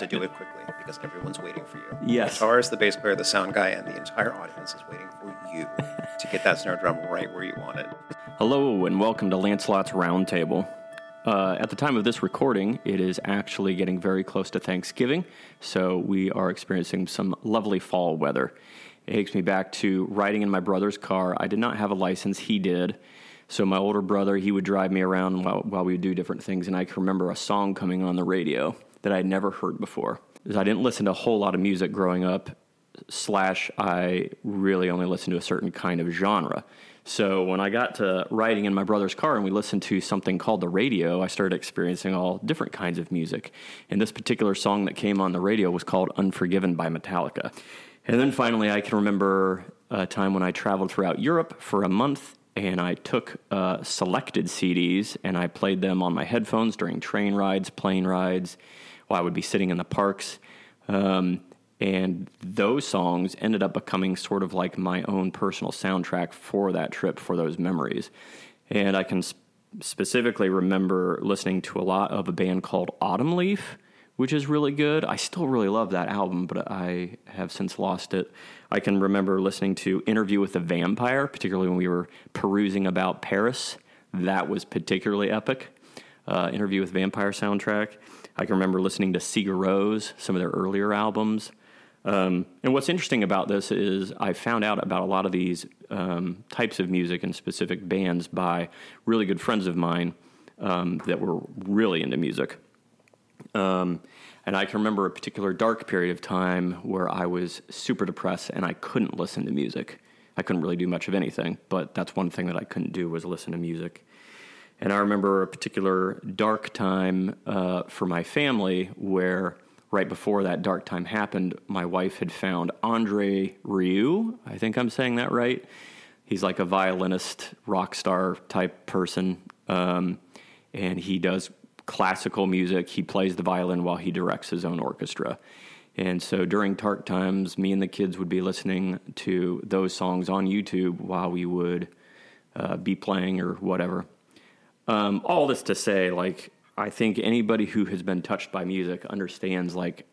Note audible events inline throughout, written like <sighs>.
have to do it quickly because everyone's waiting for you. Yes. The guitarist, the bass player, the sound guy, and the entire audience is waiting for you to get that snare drum right where you want it. Hello, and welcome to Lancelot's Roundtable. Uh, at the time of this recording, it is actually getting very close to Thanksgiving, so we are experiencing some lovely fall weather. It takes me back to riding in my brother's car. I did not have a license, he did. So my older brother, he would drive me around while, while we would do different things, and I can remember a song coming on the radio that I'd never heard before. Because I didn't listen to a whole lot of music growing up, slash, I really only listened to a certain kind of genre. So when I got to riding in my brother's car and we listened to something called the radio, I started experiencing all different kinds of music. And this particular song that came on the radio was called Unforgiven by Metallica. And then finally, I can remember a time when I traveled throughout Europe for a month and I took uh, selected CDs and I played them on my headphones during train rides, plane rides, while I would be sitting in the parks. Um, and those songs ended up becoming sort of like my own personal soundtrack for that trip, for those memories. And I can sp- specifically remember listening to a lot of a band called Autumn Leaf, which is really good. I still really love that album, but I have since lost it. I can remember listening to Interview with the Vampire, particularly when we were perusing about Paris. That was particularly epic. Uh, Interview with Vampire soundtrack. I can remember listening to Sigur Rós, some of their earlier albums. Um, and what's interesting about this is I found out about a lot of these um, types of music and specific bands by really good friends of mine um, that were really into music. Um, and I can remember a particular dark period of time where I was super depressed and I couldn't listen to music. I couldn't really do much of anything, but that's one thing that I couldn't do was listen to music. And I remember a particular dark time uh, for my family where right before that dark time happened, my wife had found Andre Rieu. I think I'm saying that right. He's like a violinist, rock star type person. Um, and he does classical music. He plays the violin while he directs his own orchestra. And so during dark times, me and the kids would be listening to those songs on YouTube while we would uh, be playing or whatever. Um, all this to say, like, I think anybody who has been touched by music understands, like,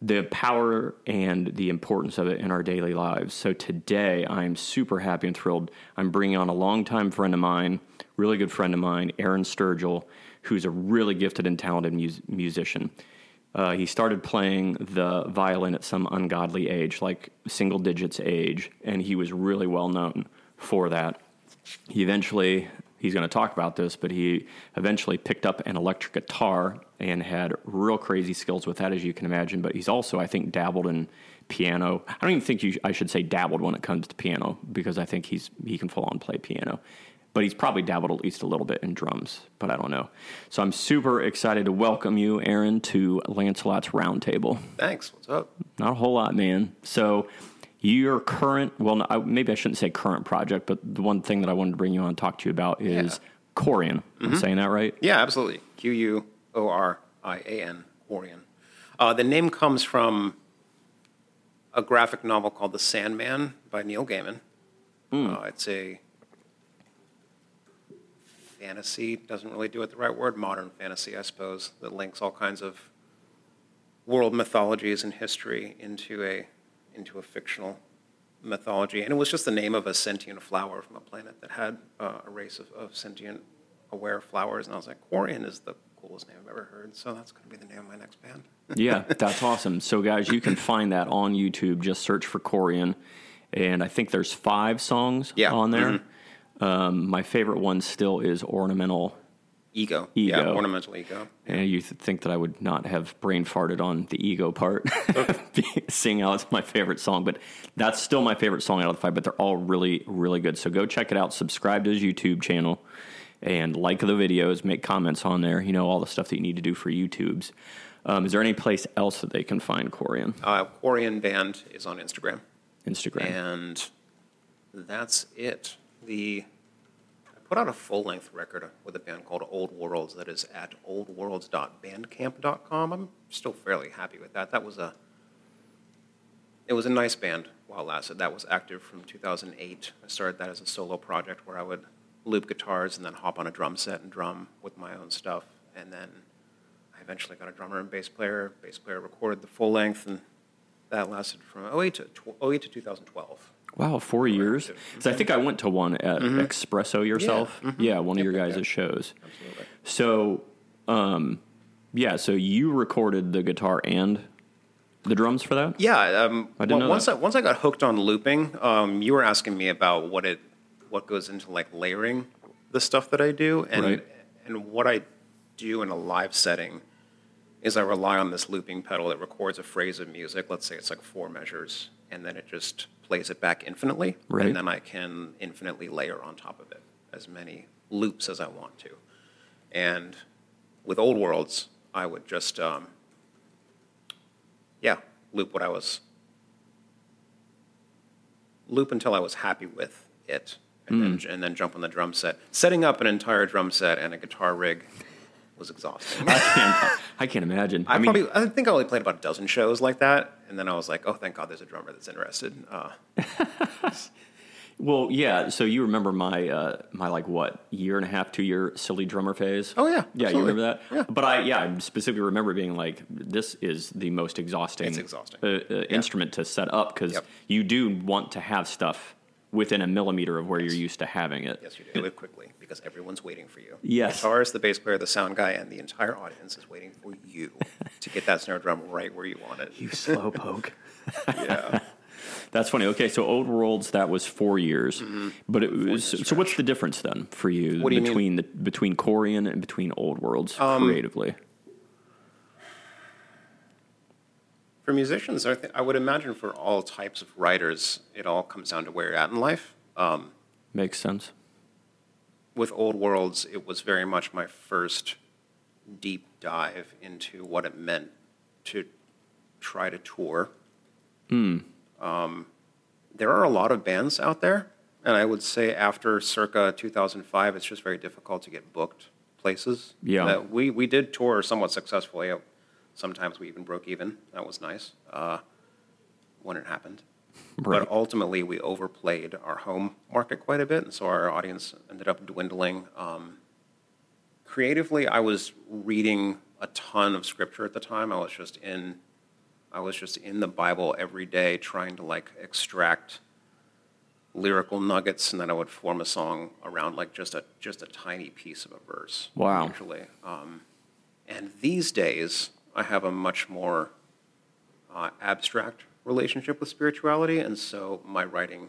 the power and the importance of it in our daily lives. So today, I'm super happy and thrilled. I'm bringing on a longtime friend of mine, really good friend of mine, Aaron Sturgill, who's a really gifted and talented mus- musician. Uh, he started playing the violin at some ungodly age, like single digits age, and he was really well known for that. He eventually, he's going to talk about this, but he eventually picked up an electric guitar and had real crazy skills with that, as you can imagine. But he's also, I think, dabbled in piano. I don't even think you, I should say dabbled when it comes to piano because I think he's he can full on play piano but he's probably dabbled at least a little bit in drums, but I don't know. So I'm super excited to welcome you, Aaron, to Lancelot's Roundtable. Thanks. What's up? Not a whole lot, man. So your current, well, maybe I shouldn't say current project, but the one thing that I wanted to bring you on and talk to you about is yeah. Quorian. Mm-hmm. I'm saying that right? Yeah, absolutely. Q U O R I A N, Quorian. Uh, the name comes from a graphic novel called The Sandman by Neil Gaiman. Mm. Uh, it's a fantasy doesn't really do it the right word, modern fantasy, I suppose, that links all kinds of world mythologies and history into a into a fictional mythology. And it was just the name of a sentient flower from a planet that had uh, a race of, of sentient aware flowers. And I was like, Quorian is the coolest name I've ever heard. So that's going to be the name of my next band. <laughs> yeah, that's awesome. So, guys, you can find that on YouTube. Just search for Quorian. And I think there's five songs yeah. on there. Mm-hmm. Um, my favorite one still is Ornamental Ego. Ego. Yeah, ornamental ego. Yeah. And you th- think that I would not have brain farted on the ego part, <laughs> <laughs> seeing how it's my favorite song, but that's still my favorite song out of the five. But they're all really, really good. So go check it out. Subscribe to his YouTube channel and like the videos. Make comments on there. You know all the stuff that you need to do for YouTube's. Um, is there any place else that they can find Quorian? Uh, Quorian Band is on Instagram. Instagram. And that's it the put out a full length record with a band called Old Worlds that is at oldworlds.bandcamp.com. I'm still fairly happy with that. That was a it was a nice band while lasted. That was active from 2008. I started that as a solo project where I would loop guitars and then hop on a drum set and drum with my own stuff. And then I I eventually got a drummer and bass player. Bass player recorded the full length, and that lasted from 08 to, 08 to 2012. Wow, four years. So I think I went to one at Espresso Yourself. Yeah, one of your guys' yeah. shows. Absolutely. So, um, yeah, so you recorded the guitar and the drums for that? Yeah, um, I didn't well, know once that. I once I got hooked on looping, um, you were asking me about what it what goes into like layering the stuff that I do, and Right. and what I do in a live setting is I rely on this looping pedal. that records a phrase of music. Let's say it's like four measures, and then it just plays it back infinitely, Right. and then I can infinitely layer on top of it as many loops as I want to. And with old worlds, I would just um, yeah, loop what I was loop until I was happy with it, and Hmm. then and then jump on the drum set. Setting up an entire drum set and a guitar rig was exhausting. I can't, I can't imagine. I, I, mean, probably I think I only played about a dozen shows like that, and then I was like, oh, thank God, there's a drummer that's interested. Uh, <laughs> well, yeah. So you remember my uh, my like what year and a half, two year silly drummer phase? Oh, yeah, yeah. You remember that? Yeah. But I yeah, I specifically remember being like, this is the most exhausting, It's exhausting. Uh, uh, instrument to set up because Yep. you do want to have stuff within a millimeter of where you're used to having it. yes, you do it quickly because everyone's waiting for you. <laughs> Yes. the guitarist, the bass player, the sound guy, and the entire audience is waiting for you <laughs> to get that snare drum right where you want it. You slow poke. <laughs> yeah. That's funny. Okay, so Old Worlds that was four years, but it was. So what's the difference then for you Mm-hmm. Do you mean? Um, between the between Quorian and between Old Worlds creatively? For musicians, I, th- I would imagine for all types of writers, it all comes down to where you're at in life. Um, Makes sense. with Old Worlds, it was very much my first deep dive into what it meant to try to tour. Um, there are a lot of bands out there, and I would say after circa 2005, it's just very difficult to get booked places. Yeah. That we, we did tour somewhat successfully. Sometimes we even broke even. That was nice uh, when it happened. Right. But ultimately, we overplayed our home market quite a bit, and so our audience ended up dwindling. Um, creatively, I was reading a ton of scripture at the time. I was just in, I was just in the Bible every day, trying to like extract lyrical nuggets, and then I would form a song around like just a just a tiny piece of a verse. Wow. Usually, um, and these days, I have a much more uh, abstract relationship with spirituality, and so my writing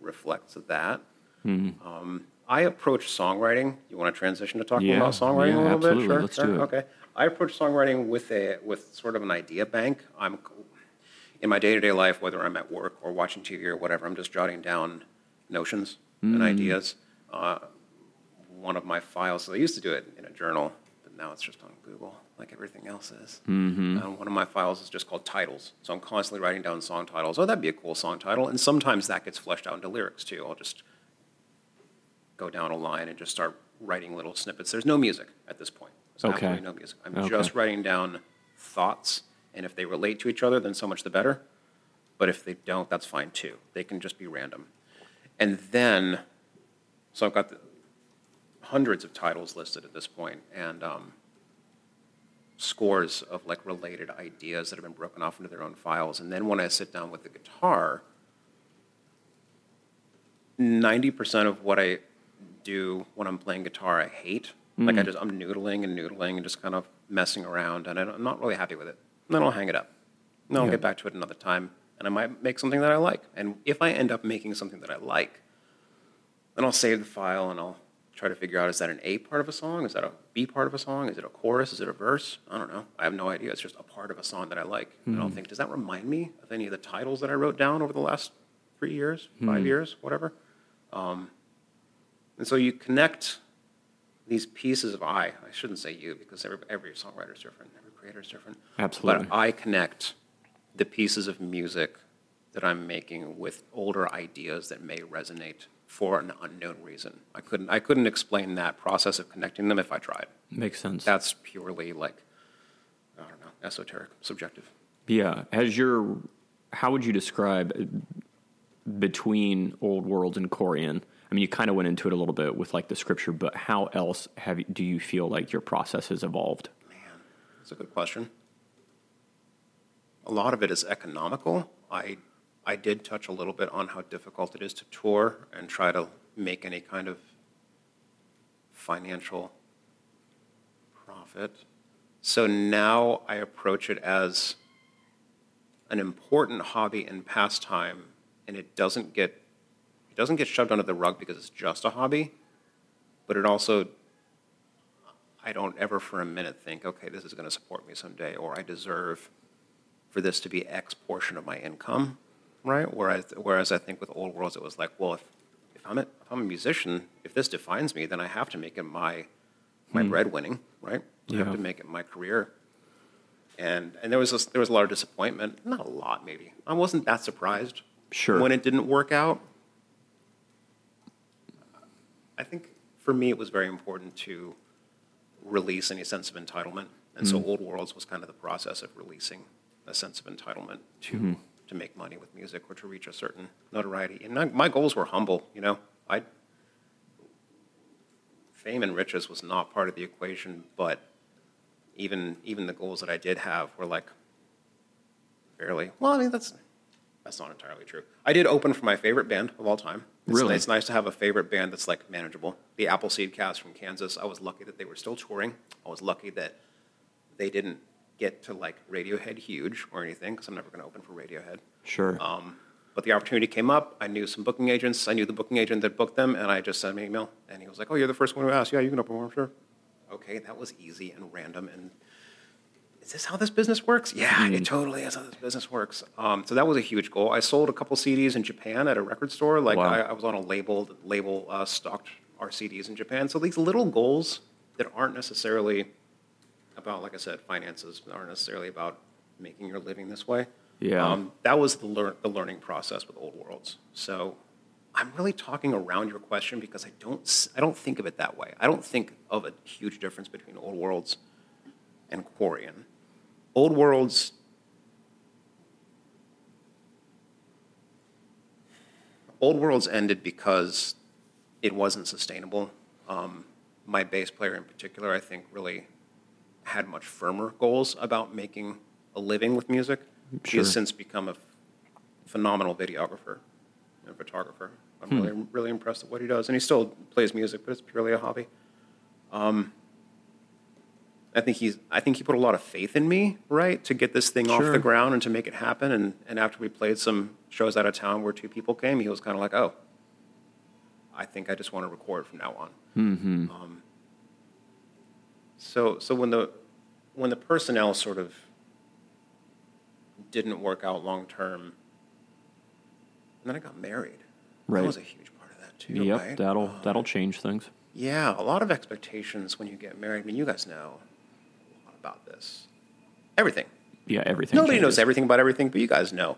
reflects that. Um, I approach songwriting. You want to transition to talking Yeah, about songwriting yeah, a little absolutely. bit? Sure, Let's sure. do it. Okay. I approach songwriting with a with sort of an idea bank. I'm in my day to day life, whether I'm at work or watching TV or whatever. I'm just jotting down notions Mm. and ideas. Uh, one of my files. So I used to do it in a journal, but now it's just on Google, like everything else is. Mm-hmm. And one of my files is just called titles. So I'm constantly writing down song titles. Oh, that'd be a cool song title. And sometimes that gets fleshed out into lyrics too. I'll just go down a line and just start writing little snippets. There's no music at this point. There's Okay. no music. I'm Okay. just writing down thoughts, and if they relate to each other, then so much the better. But if they don't, that's fine too. They can just be random. And then, so I've got the, hundreds of titles listed at this point, and um, scores of like related ideas that have been broken off into their own files. And then when I sit down with the guitar, ninety percent of what I do when I'm playing guitar, I hate. Like I mm. just I'm noodling and noodling and just kind of messing around, and I I'm not really happy with it. And then I'll hang it up. And then I'll get back to it another time, and I might make something that I like. And if I end up making something that I like, then I'll save the file and I'll try to figure out is that an A part of a song? Is that a B part of a song? Is it a chorus? Is it a verse? I don't know. I have no idea. It's just a part of a song that I like. And I'll think, does that remind me of any of the titles that I wrote down over the last three years, five years, whatever? Um, and so you connect these pieces of I. I shouldn't say you because every, every songwriter is different, every creator is different. Absolutely. But I connect the pieces of music that I'm making with older ideas that may resonate for an unknown reason. I couldn't I couldn't explain that process of connecting them if I tried. Makes sense. That's purely like I don't know, esoteric, subjective. Yeah. Has your how would you describe uh, between Old world and Quorian? I mean, you kind of went into it a little bit with like the scripture, but how else have you, do you feel like your process has evolved? Man, that's a good question. A lot of it is economical. I, I did touch a little bit on how difficult it is to tour and try to make any kind of financial profit. So now I approach it as an important hobby and pastime, and it doesn't get it doesn't get shoved under the rug because it's just a hobby, but it also I don't ever for a minute think, okay, this is going to support me someday, or I deserve for this to be X portion of my income, right? Whereas, whereas I think with Old Worlds, it was like, well, if, if, I'm, a, if I'm a musician, if this defines me, then I have to make it my, my hmm. breadwinning, right? I have to make it my career. And, and there, was a, there was a lot of disappointment, not a lot maybe. I wasn't that surprised Sure. when it didn't work out. I think for me, it was very important to release any sense of entitlement. And so hmm. Old Worlds was kind of the process of releasing a sense of entitlement to, hmm. To make money with music or to reach a certain notoriety. And my, my goals were humble, you know. I, fame and riches was not part of the equation, but even, even the goals that I did have were like fairly, well, I mean, that's, that's not entirely true. I did open for my favorite band of all time. It's, Really? It's nice to have a favorite band that's like manageable. The Appleseed Cast from Kansas. I was lucky that they were still touring. I was lucky that they didn't get to like Radiohead huge or anything because I'm never going to open for Radiohead. Sure. Um, but the opportunity came up. I knew some booking agents. I knew the booking agent that booked them, and I just sent him an email. And he was like, "Oh, you're the first one who asked. Yeah, you can open one, sure." Okay, that was easy and random. And is this how this business works? Yeah, it totally is how this business works. Um, so that was a huge goal. I sold a couple CDs in Japan at a record store. Like Wow. I, I was on a label that label uh, stocked our CDs in Japan. So these little goals that aren't necessarily about, like I said, finances aren't necessarily about making your living this way. Yeah. Um, that was the, lear- the learning process with Old Worlds. So I'm really talking around your question because I don't, I don't think of it that way. I don't think of a huge difference between Old Worlds and Quorian. Old Worlds, Old Worlds ended because it wasn't sustainable. Um, my bass player in particular, I think, really had much firmer goals about making a living with music. He Sure. has since become a f- phenomenal videographer and photographer. I'm really, really impressed with what he does. And he still plays music, but it's purely a hobby. Um, I think he's. I think he put a lot of faith in me, right, to get this thing off the ground and to make it happen. And and after we played some shows out of town where two people came, he was kind of like, "Oh, I think I just want to record from now on." mm-hmm. Um, so so when the when the personnel sort of didn't work out long term, and then I got married. Right. That was a huge part of that too. Yep. right? That'll Um, that'll change things. yeah, a lot of expectations when you get married. I mean, you guys know a lot about this. Everything. Yeah. Everything. Nobody changes. knows everything about everything, but you guys know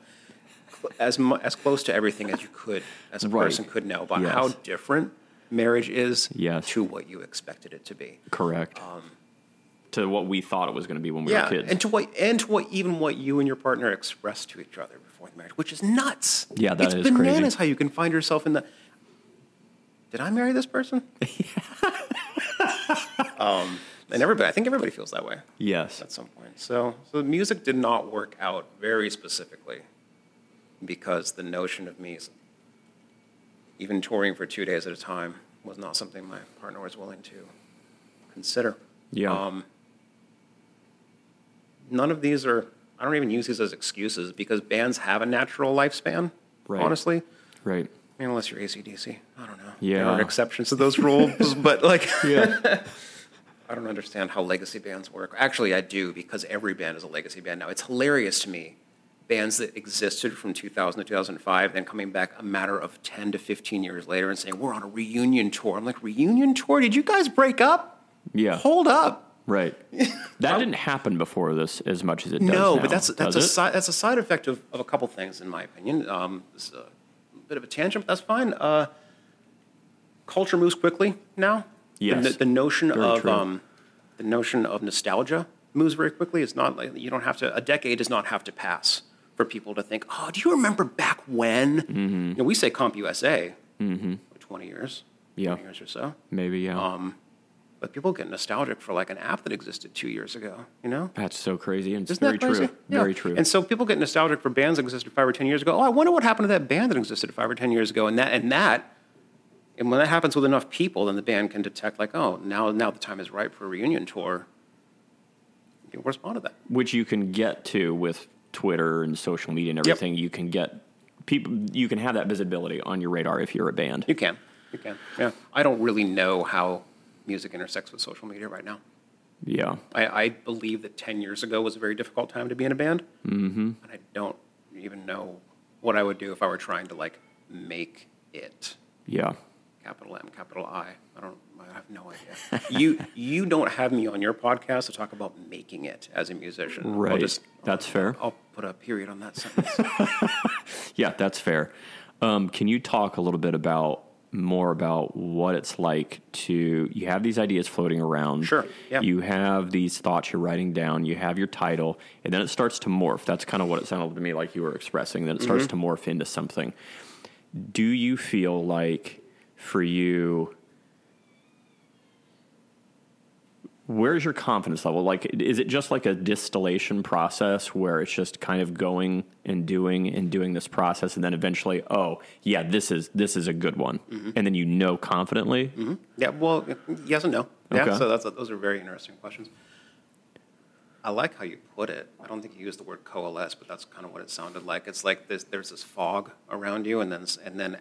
as mu- as close to everything as you could, as a Right. person could know about Yes. how different marriage is Yes. to what you expected it to be. Correct. To what we thought it was going to be when we yeah, were kids. and to what and to what even what you and your partner expressed to each other before the marriage, which is nuts. Yeah, that it's is bananas crazy. how you can find yourself in the. Did I marry this person? <laughs> <laughs> um, and everybody, I think everybody feels that way yes. at some point. So, so the music did not work out very specifically because the notion of me, even touring for two days at a time, was not something my partner was willing to consider. Yeah. Um, none of these are. I don't even use these as excuses because bands have a natural lifespan. Right. Honestly, right. I mean, unless you're ACDC, I don't know. Yeah. There are exceptions to those rules, <laughs> but like, Yeah. <laughs> I don't understand how legacy bands work. Actually, I do because every band is a legacy band now. It's hilarious to me. Bands that existed from 2000 to 2005, then coming back a matter of 10 to 15 years later and saying, We're on a reunion tour. I'm like, Reunion tour? Did you guys break up? Yeah. Hold up. Right. <laughs> That didn't happen before this as much as it does No, now, but that's that's a side that's a side effect of, of a couple things, in my opinion. Um, is a bit of a tangent, but that's fine. Uh, culture moves quickly now. Yes. The, the notion Very of um, the notion of nostalgia moves very quickly. It's not like you don't have to. A decade does not have to pass for people to think, "Oh, do you remember back when?" Mm-hmm. You know, we say Comp USA for twenty years, Yeah. twenty years or so. Maybe, yeah. Um, But people get nostalgic for like an app that existed two years ago, you know? That's so crazy, and it's very true. Yeah. Very true. And so people get nostalgic for bands that existed five or ten years ago. Oh, I wonder what happened to that band that existed five or ten years ago. And that and that and when that happens with enough people, then the band can detect like, oh, now now the time is right for a reunion tour. People respond to that. Which you can get to with Twitter and social media and Yep. everything. You can get people. You can have that visibility on your radar if you're a band. You can. You can. Yeah. I don't really know how music intersects with social media right now. Yeah. I, I believe that 10 years ago was a very difficult time to be in a band. Mm-hmm. And I don't even know what I would do if I were trying to like make it. Yeah. Capital M, capital I. I don't. I have no idea. you you don't have me on your podcast to talk about making it as a musician. I'll Right. just- That's fair. I'll put a period on that sentence. <laughs> Yeah, that's fair. Um, can you talk a little bit about more about what it's like to you have these ideas floating around. Sure, yeah. You have these thoughts you're writing down. You have your title, and then it starts to morph. That's kind of what it sounded to me like you were expressing. Then it starts Mm-hmm. to morph into something. Do you feel like for you? Where's your confidence level? Like, is it just like a distillation process where it's just kind of going and doing and doing this process, and then eventually, oh, yeah, this is this is a good one, Mm-hmm. and then you know confidently. Yeah, well, yes and no. Yeah, Okay. so that's those are very interesting questions. I like how you put it. I don't think you used the word coalesce, but that's kind of what it sounded like. It's like this, there's this fog around you, and then and then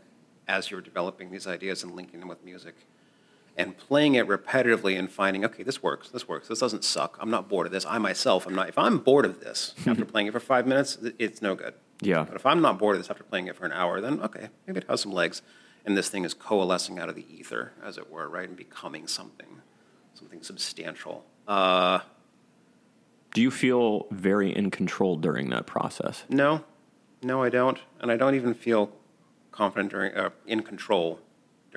as you're developing these ideas and linking them with music, and playing it repetitively and finding, okay, this works, this works, this doesn't suck. I'm not bored of this. I myself, I'm not. If I'm bored of this after playing it for five minutes, it's no good. Yeah. But if I'm not bored of this after playing it for an hour, then okay, maybe it has some legs. And this thing is coalescing out of the ether, as it were, right, and becoming something, something substantial. Uh, Do you feel very in control during that process? no, no, I don't, and I don't even feel confident during uh, in control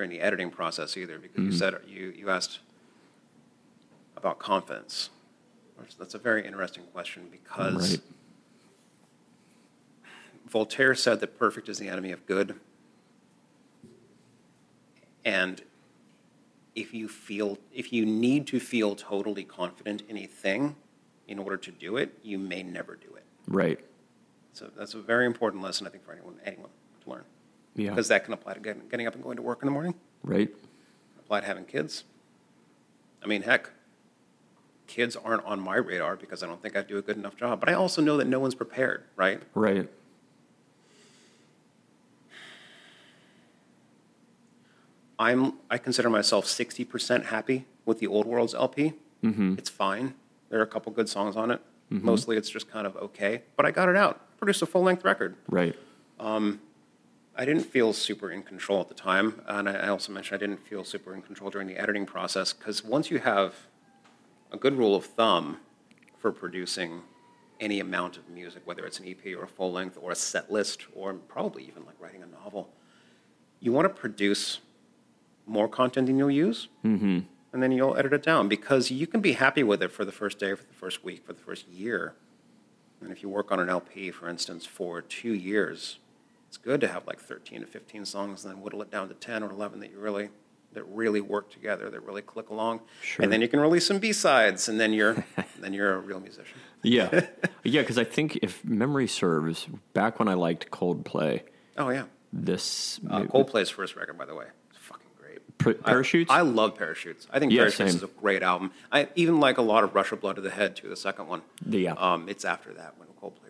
during the editing process either, because you mm-hmm. said you you asked about confidence. That's a very interesting question because. Right. Voltaire said that perfect is the enemy of good. And if you feel if you need to feel totally confident in a thing in order to do it, you may never do it. Right. So that's a very important lesson I think for anyone anyone to learn. Yeah. Because that can apply to getting, getting up and going to work in the morning, Right. apply to having kids. I mean, heck, kids aren't on my radar because I don't think I do a good enough job. But I also know that no one's prepared, right? Right. I'm I consider myself 60% happy with the Old Worlds LP. Mm-hmm. It's fine. There are a couple good songs on it. Mostly it's just kind of okay, but I got it out. Produced a full-length record. Right. I didn't feel super in control at the time, and I also mentioned I didn't feel super in control during the editing process because once you have a good rule of thumb for producing any amount of music, whether it's an EP or a full length or a set list or probably even like writing a novel, you want to produce more content than you'll use, mm-hmm. and then you'll edit it down because you can be happy with it for the first day, for the first week, for the first year. And if you work on an LP, for instance, for two years, it's good to have like 13 to 15 songs and then whittle it down to 10 or 11 that you really that really work together, that really click along. Sure. And then you can release some B-sides and then you're <laughs> then you're a real musician. Yeah. <laughs> yeah, because I think if memory serves, back when I liked Coldplay, Oh yeah. this Uh, Coldplay's first record, by the way, it's fucking great. Par- I- Parachutes? I, love Parachutes. I think Yeah, Parachutes same. is a great album. I even like a lot of Rush of Blood to the Head too, the second one. Yeah. Um, it's after that when Coldplay really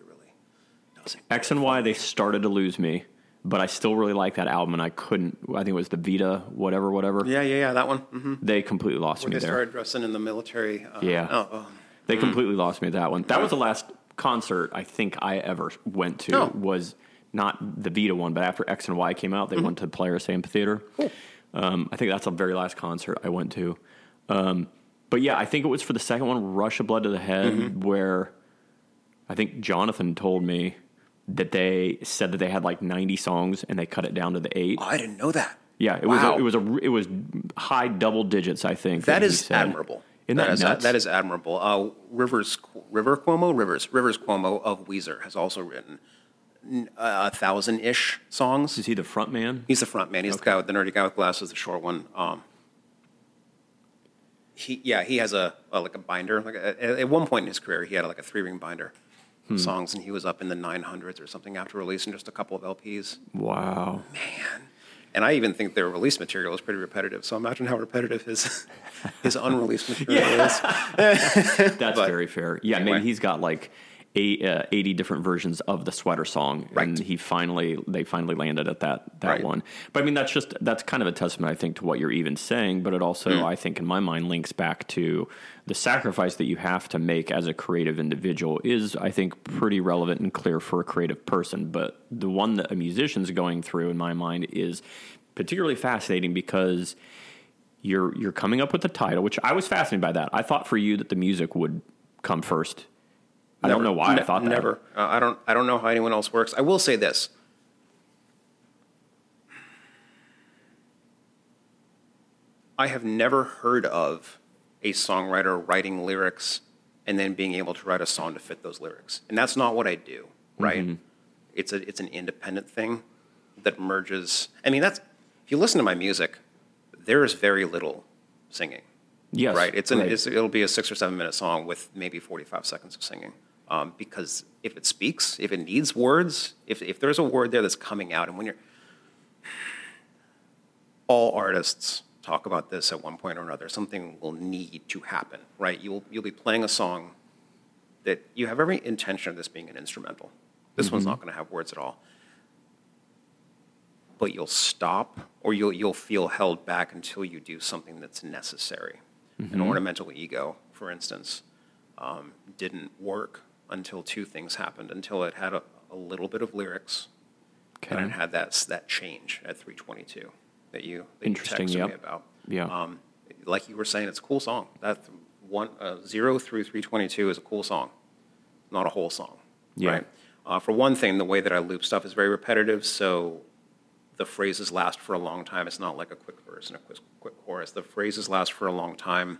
does it. X and Y, they started to lose me, but I still really like that album, and I couldn't. I think it was the Vida, whatever, whatever. Yeah, yeah, yeah, that one. hmm They completely lost Where me they there. started dressing in the military. Uh, Yeah. Oh, oh. They completely lost me at that one. That was the last concert I think I ever went to. Oh. Was not the Vida one, but after X and Y came out, they went to Players Amphitheater. Cool. Um, I think that's the very last concert I went to. Um, but yeah, I think it was for the second one, Rush of Blood to the Head, where I think Jonathan told me that they said that they had like 90 songs and they cut it down to the eight. Oh, I didn't know that. Yeah, it Wow. was a, it was a it was high double digits. I think That he is admirable. Isn't that, is, nuts? that is admirable. Uh, Rivers River Cuomo Rivers Rivers Cuomo of Weezer has also written a thousand ish songs. Is he the front man? He's the front man. He's the guy with the nerdy guy with glasses, the short one. Um, he yeah he has a, a like a binder like a, at one point in his career he had like a three ring binder of songs and he was up in the 900s or something after releasing just a couple of lps Wow. man and i even think their release material is pretty repetitive so imagine how repetitive his his unreleased <laughs> material is That's <laughs> But very fair. Yeah, anyway. he's got like eight, uh, 80 different versions of the sweater song and he finally they finally landed at that that Right. one. But I mean that's just that's kind of a testament I think to what you're even saying, but it also Hmm. I think in my mind links back to the sacrifice that you have to make as a creative individual is I think pretty relevant and clear for a creative person, but the one that a musician's going through in my mind is particularly fascinating because you're you're coming up with the title, which I was fascinated by that. I thought for you that the music would come first. I don't know why I thought that. Never. Uh, I don't. I don't know how anyone else works. I will say this. I have never heard of a songwriter writing lyrics and then being able to write a song to fit those lyrics, and that's not what I do. Right? Mm-hmm. It's a. It's an independent thing that merges. I mean, that's if you listen to my music, there is very little singing. Yes, Right. It's an. right. It's, it'll be a six or seven minute song with maybe forty five seconds of singing. Um, because if it speaks, if it needs words, if if there's a word there that's coming out, and when you're all artists talk about this at one point or another, something will need to happen. Right. You'll you'll be playing a song that you have every intention of this being an instrumental. This one's not going to have words at all. But you'll stop, or you'll you'll feel held back until you do something that's necessary. An ornamental ego, for instance, um, didn't work until two things happened. Until it had a, a little bit of lyrics, and it had that that change at 322 that you that Interesting, you texted me about. Yeah. Um, like you were saying, it's a cool song. That one uh, zero through 322 is a cool song, not a whole song. Yeah. Right. Uh, for one thing, the way that I loop stuff is very repetitive, so the phrases last for a long time. It's not like a quick verse and a quick, quick chorus. The phrases last for a long time.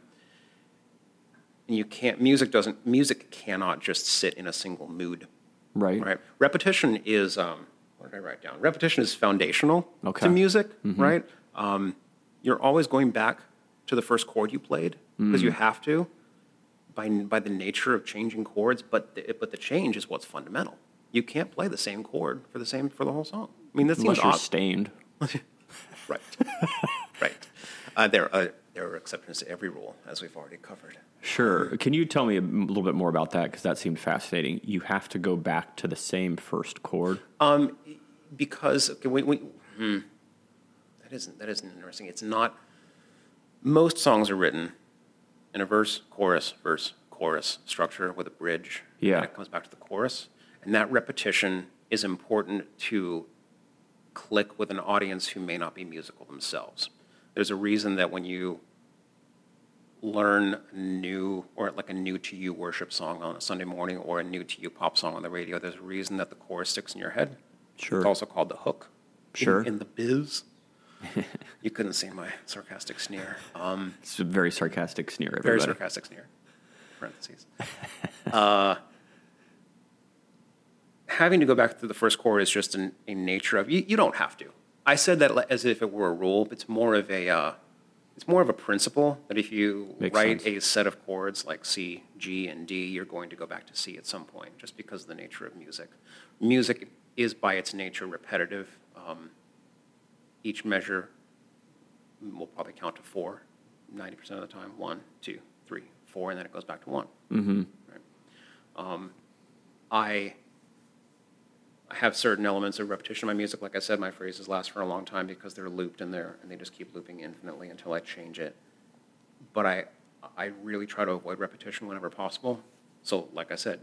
And you can't. Music doesn't. Music cannot just sit in a single mood. right. Right. Repetition is. Um, what did I write down? Repetition is foundational Okay. to music. Right. Um, you're always going back to the first chord you played because you have to, by by the nature of changing chords. But the, but the change is what's fundamental. You can't play the same chord for the same for the whole song. I mean, that seems Unless you're odd. Staind. <laughs> Right. right. Uh, there, uh, there are exceptions to every rule, as we've already covered. Sure. Can you tell me a little bit more about that? Because that seemed fascinating. You have to go back to the same first chord. because okay, we, we, hmm, that isn't that isn't interesting. It's not. Most songs are written in a verse, chorus, verse, chorus structure with a bridge. Yeah. And it comes back to the chorus, and that repetition is important to click with an audience who may not be musical themselves. There's a reason that when you learn new or like a new to you worship song on a Sunday morning or a new to you pop song on the radio, there's a reason that the chorus sticks in your head. Sure. It's also called the hook. in- Sure. In, the biz. <laughs> you couldn't see my sarcastic sneer. Um, It's a very sarcastic sneer, very sarcastic sneer. Parentheses. <laughs> uh, having to go back to the first chord is just an, a nature of you. You don't have to. I said that as if it were a rule. But it's more of a. Uh, it's more of a principle that if you Makes write sense. a set of chords like C, G, and D, you're going to go back to C at some point, just because of the nature of music. Music is by its nature repetitive. Um, each measure will probably count to four, 90% of the time. One, two, three, four, and then it goes back to one. Mm-hmm. Right. Um, I I have certain elements of repetition in my music. Like I said, my phrases last for a long time because they're looped in there and they just keep looping infinitely until I change it. But I, I really try to avoid repetition whenever possible. So, like I said,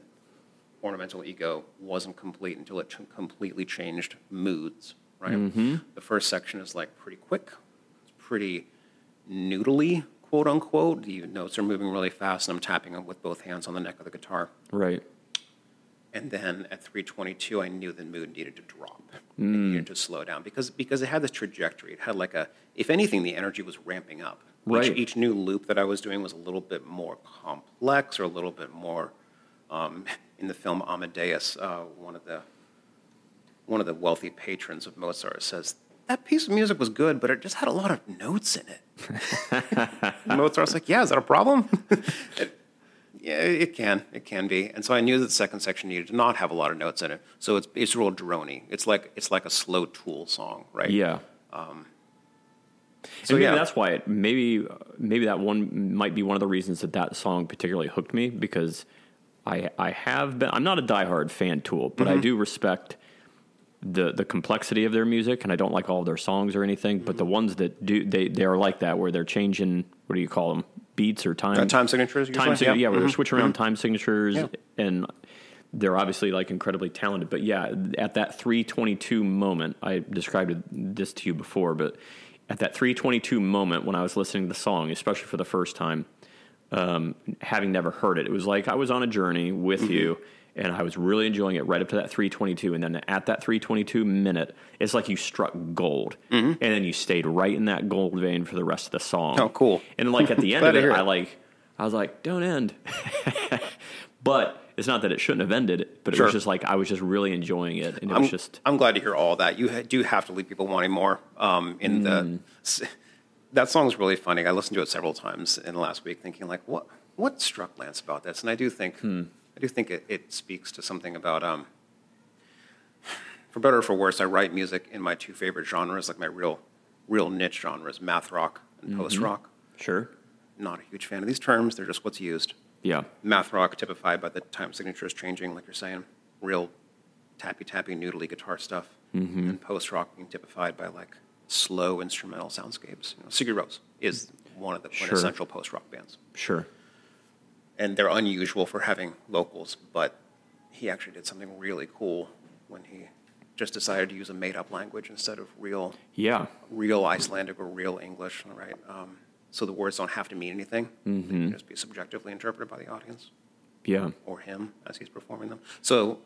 ornamental ego wasn't complete until it ch- completely changed moods, right? Mm-hmm. The first section is like pretty quick, it's pretty noodly, quote unquote. The notes are moving really fast, and I'm tapping them with both hands on the neck of the guitar. Right. And then at 322, I knew the mood needed to drop. It needed to slow down because because it had this trajectory. It had like a, if anything, the energy was ramping up. Right. Each, each new loop that I was doing was a little bit more complex or a little bit more. Um, in the film Amadeus, uh, one of the one of the wealthy patrons of Mozart says that piece of music was good, but it just had a lot of notes in it. <laughs> Mozart's like, yeah, is that a problem? <laughs> It- yeah, it can. It can be. And so I knew that the second section needed to not have a lot of notes in it. So it's it's real drony. It's like it's like a slow Tool song, right? Yeah. So and maybe yeah. that's why it maybe maybe that one might be one of the reasons that that song particularly hooked me because I I have been I'm not a diehard fan Tool, but Mm-hmm. I do respect the the complexity of their music and I don't like all of their songs or anything, but the Mm-hmm. ones that do they they are like that where they're changing what do you call them beats or time Uh, time signatures. time usually? sig- yeah, where they're Mhm. switching around time signatures Yeah. and they're obviously like incredibly talented. But yeah, at that 322 moment, I described this to you before, but at that 322 moment when I was listening to the song, especially for the first time, um, having never heard it, it was like I was on a journey with Mm-hmm. you. And I was really enjoying it right up to that 322. And then at that 322 minute, it's like you struck gold. And then you stayed right in that gold vein for the rest of the song. Mm-hmm. Oh, cool. And like at the <laughs> end of it, I like I was like, don't end. <laughs> but it's not that it shouldn't have ended, but it Sure. was just like I was just really enjoying it, and it I'm, was just I'm glad to hear all that. You do have to leave people wanting more. Um, in Mm. the that song's really funny. I listened to it several times in the last week, thinking like, what what struck Lance about this? And I do think Hmm. I do think it, it speaks to something about um, for better or for worse. I write music in my two favorite genres, like my real real niche genres, math rock and Mm-hmm. post rock. sure, Not a huge fan of these terms. They're just what's used. yeah, math rock typified by the time signatures changing, like you're saying, real tappy tappy noodly guitar stuff, Mm-hmm. and post rock being typified by like slow instrumental soundscapes. You know, Sigur Rós is one of the Sure. quintessential post rock bands, sure, and they're unusual for having locals, but he actually did something really cool when he just decided to use a made up language instead of real yeah, real Icelandic or real English, right? Um, so the words don't have to mean anything; they can just be subjectively interpreted by the audience yeah, or him as he's performing them. So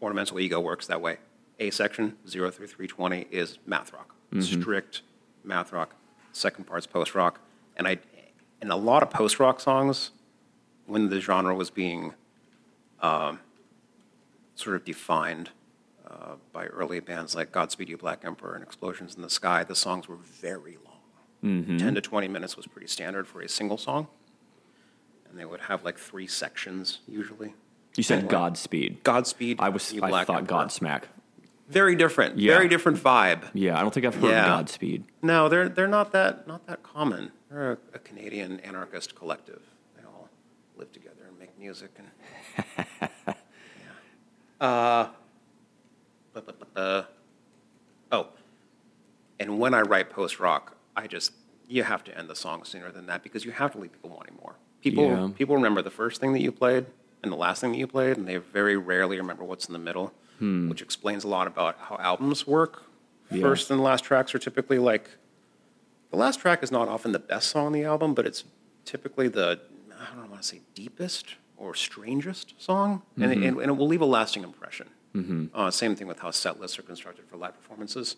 ornamental ego works that way. A section, 0 through 320, is math rock, strict math rock. Second part's post rock. And I, in a lot of post rock songs, when the genre was being um, sort of defined uh, by early bands like Godspeed You Black Emperor and Explosions in the Sky, the songs were very long. 10 to 20 minutes was pretty standard for a single song. And they would have like three sections usually. You said Anyway. Godspeed. Godspeed. I was You I Black thought Emperor. Godsmack. Very different. Yeah. Very different vibe. Yeah, I don't think I've heard Yeah. Godspeed. No, they're they're not that not that common. They're a, a Canadian anarchist collective. Live together and make music and. <laughs> yeah. Uh, uh, oh, and when I write post rock, I just you have to end the song sooner than that because you have to leave people wanting more. People Yeah. people remember the first thing that you played and the last thing that you played, and they very rarely remember what's in the middle, hmm. which explains a lot about how albums work. Yeah. First and last tracks are typically like the last track is not often the best song on the album, but it's typically the I don't want to say deepest or strangest song, and, it, and, and it will leave a lasting impression. Uh, same thing with how set lists are constructed for live performances.